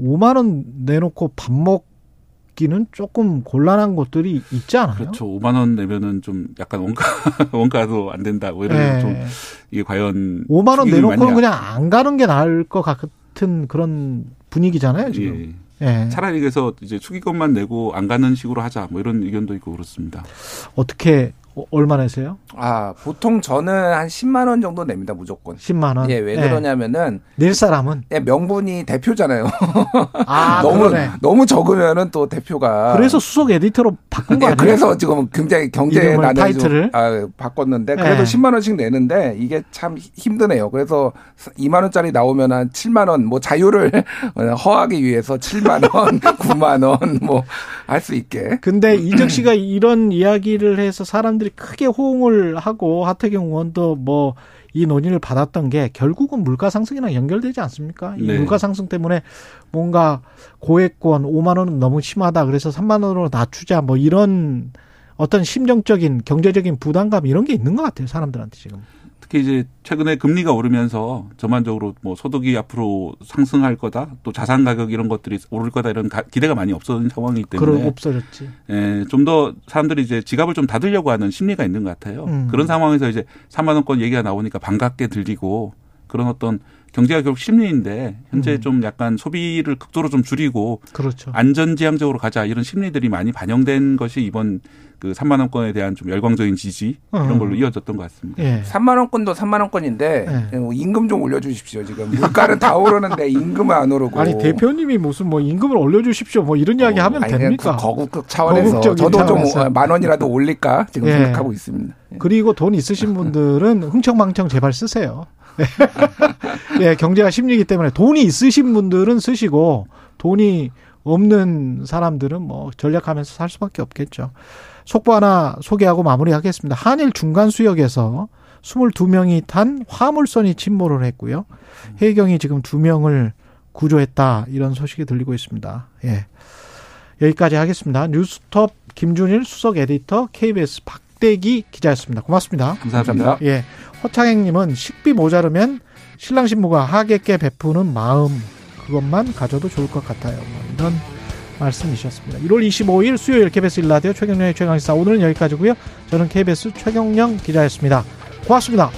5만 원 내놓고 밥 먹 기는 조금 곤란한 곳들이 있지 않아요? 그렇죠. 5만 원 내면은 좀 약간 원가 [laughs] 원가도 안 된다. 뭐 이런 예. 좀 이게 과연 5만 원 내놓고는. 그냥 안 가는 게 나을 것 같은 그런 분위기잖아요, 지금. 예. 예. 차라리 그래서 이제 축의금만 내고 안 가는 식으로 하자. 뭐 이런 의견도 있고 그렇습니다. 어떻게 어, 얼마 내세요? 아 보통 저는 한 10만 원 정도 냅니다 무조건. 10만 원. 예, 왜 그러냐면은 낼 사람은 예, 명분이 대표잖아요. 아, [laughs] 너무 그러네. 너무 적으면은 또 대표가 그래서 수석 에디터로 바꾼 거 예, 아니에요? 그래서 지금 굉장히 경제 난을 타이틀을? 좀, 아, 바꿨는데 그래도 예. 10만 원씩 내는데 이게 참 힘드네요. 그래서 2만 원짜리 나오면 한 7만 원 뭐 자유를 [laughs] 허하기 위해서 7만 원, [laughs] 9만 원 뭐 할 수 있게. 근데 이적 씨가 [clears throat] 이런 이야기를 해서 사람들이 크게 호응을 하고 하태경 의원도 뭐 이 논의를 받았던 게 결국은 물가 상승이랑 연결되지 않습니까? 이 네. 물가 상승 때문에 뭔가 고액권 5만 원은 너무 심하다. 그래서 3만 원으로 낮추자. 뭐 이런 어떤 심정적인 경제적인 부담감 이런 게 있는 것 같아요. 사람들한테 지금. 특히 이제 최근에 금리가 오르면서 전반적으로 뭐 소득이 앞으로 상승할 거다, 또 자산 가격 이런 것들이 오를 거다 이런 가- 기대가 많이 없어진 상황이기 때문에 없어졌지. 예, 좀 더 사람들이 이제 지갑을 좀 닫으려고 하는 심리가 있는 것 같아요. 음. 그런 상황에서 이제 3만 원권 얘기가 나오니까 반갑게 들리고 그런 어떤 경제가 결국 심리인데 현재 음. 좀 약간 소비를 극도로 좀 줄이고 그렇죠. 안전지향적으로 가자 이런 심리들이 많이 반영된 것이 이번 그 3만 원권에 대한 좀 열광적인 지지 이런 음. 걸로 이어졌던 것 같습니다. 예. 3만 원권도 3만 원권인데 예. 임금 좀 올려주십시오. 지금 물가는 다 오르는데 임금은 안 오르고. 아니 대표님이 무슨 뭐 임금을 올려주십시오. 뭐 이런 이야기 하면 아니, 됩니까? 그 거국적 차원에서 저도 차원에서. 좀만 원이라도 올릴까 지금 예. 생각하고 있습니다. 그리고 돈 있으신 분들은 흥청망청 제발 쓰세요. [laughs] 예, 경제가 심리기 때문에 돈이 있으신 분들은 쓰시고 돈이 없는 사람들은 뭐 전략하면서 살 수밖에 없겠죠. 속보 하나 소개하고 마무리하겠습니다. 한일 중간 수역에서 22명이 탄 화물선이 침몰을 했고요. 해경이 지금 2명을 구조했다. 이런 소식이 들리고 있습니다. 예. 여기까지 하겠습니다. 뉴스톱 김준일 수석 에디터 KBS 박대기 기자였습니다. 고맙습니다. 감사합니다. 예. 허창행님은 식비 모자르면 신랑 신부가 하객께 베푸는 마음 그것만 가져도 좋을 것 같아요. 뭐 이런 말씀이셨습니다. 1월 25일 수요일 KBS 일라디오 최경영의 최강시사 오늘은 여기까지고요. 저는 KBS 최경영 기자였습니다. 고맙습니다.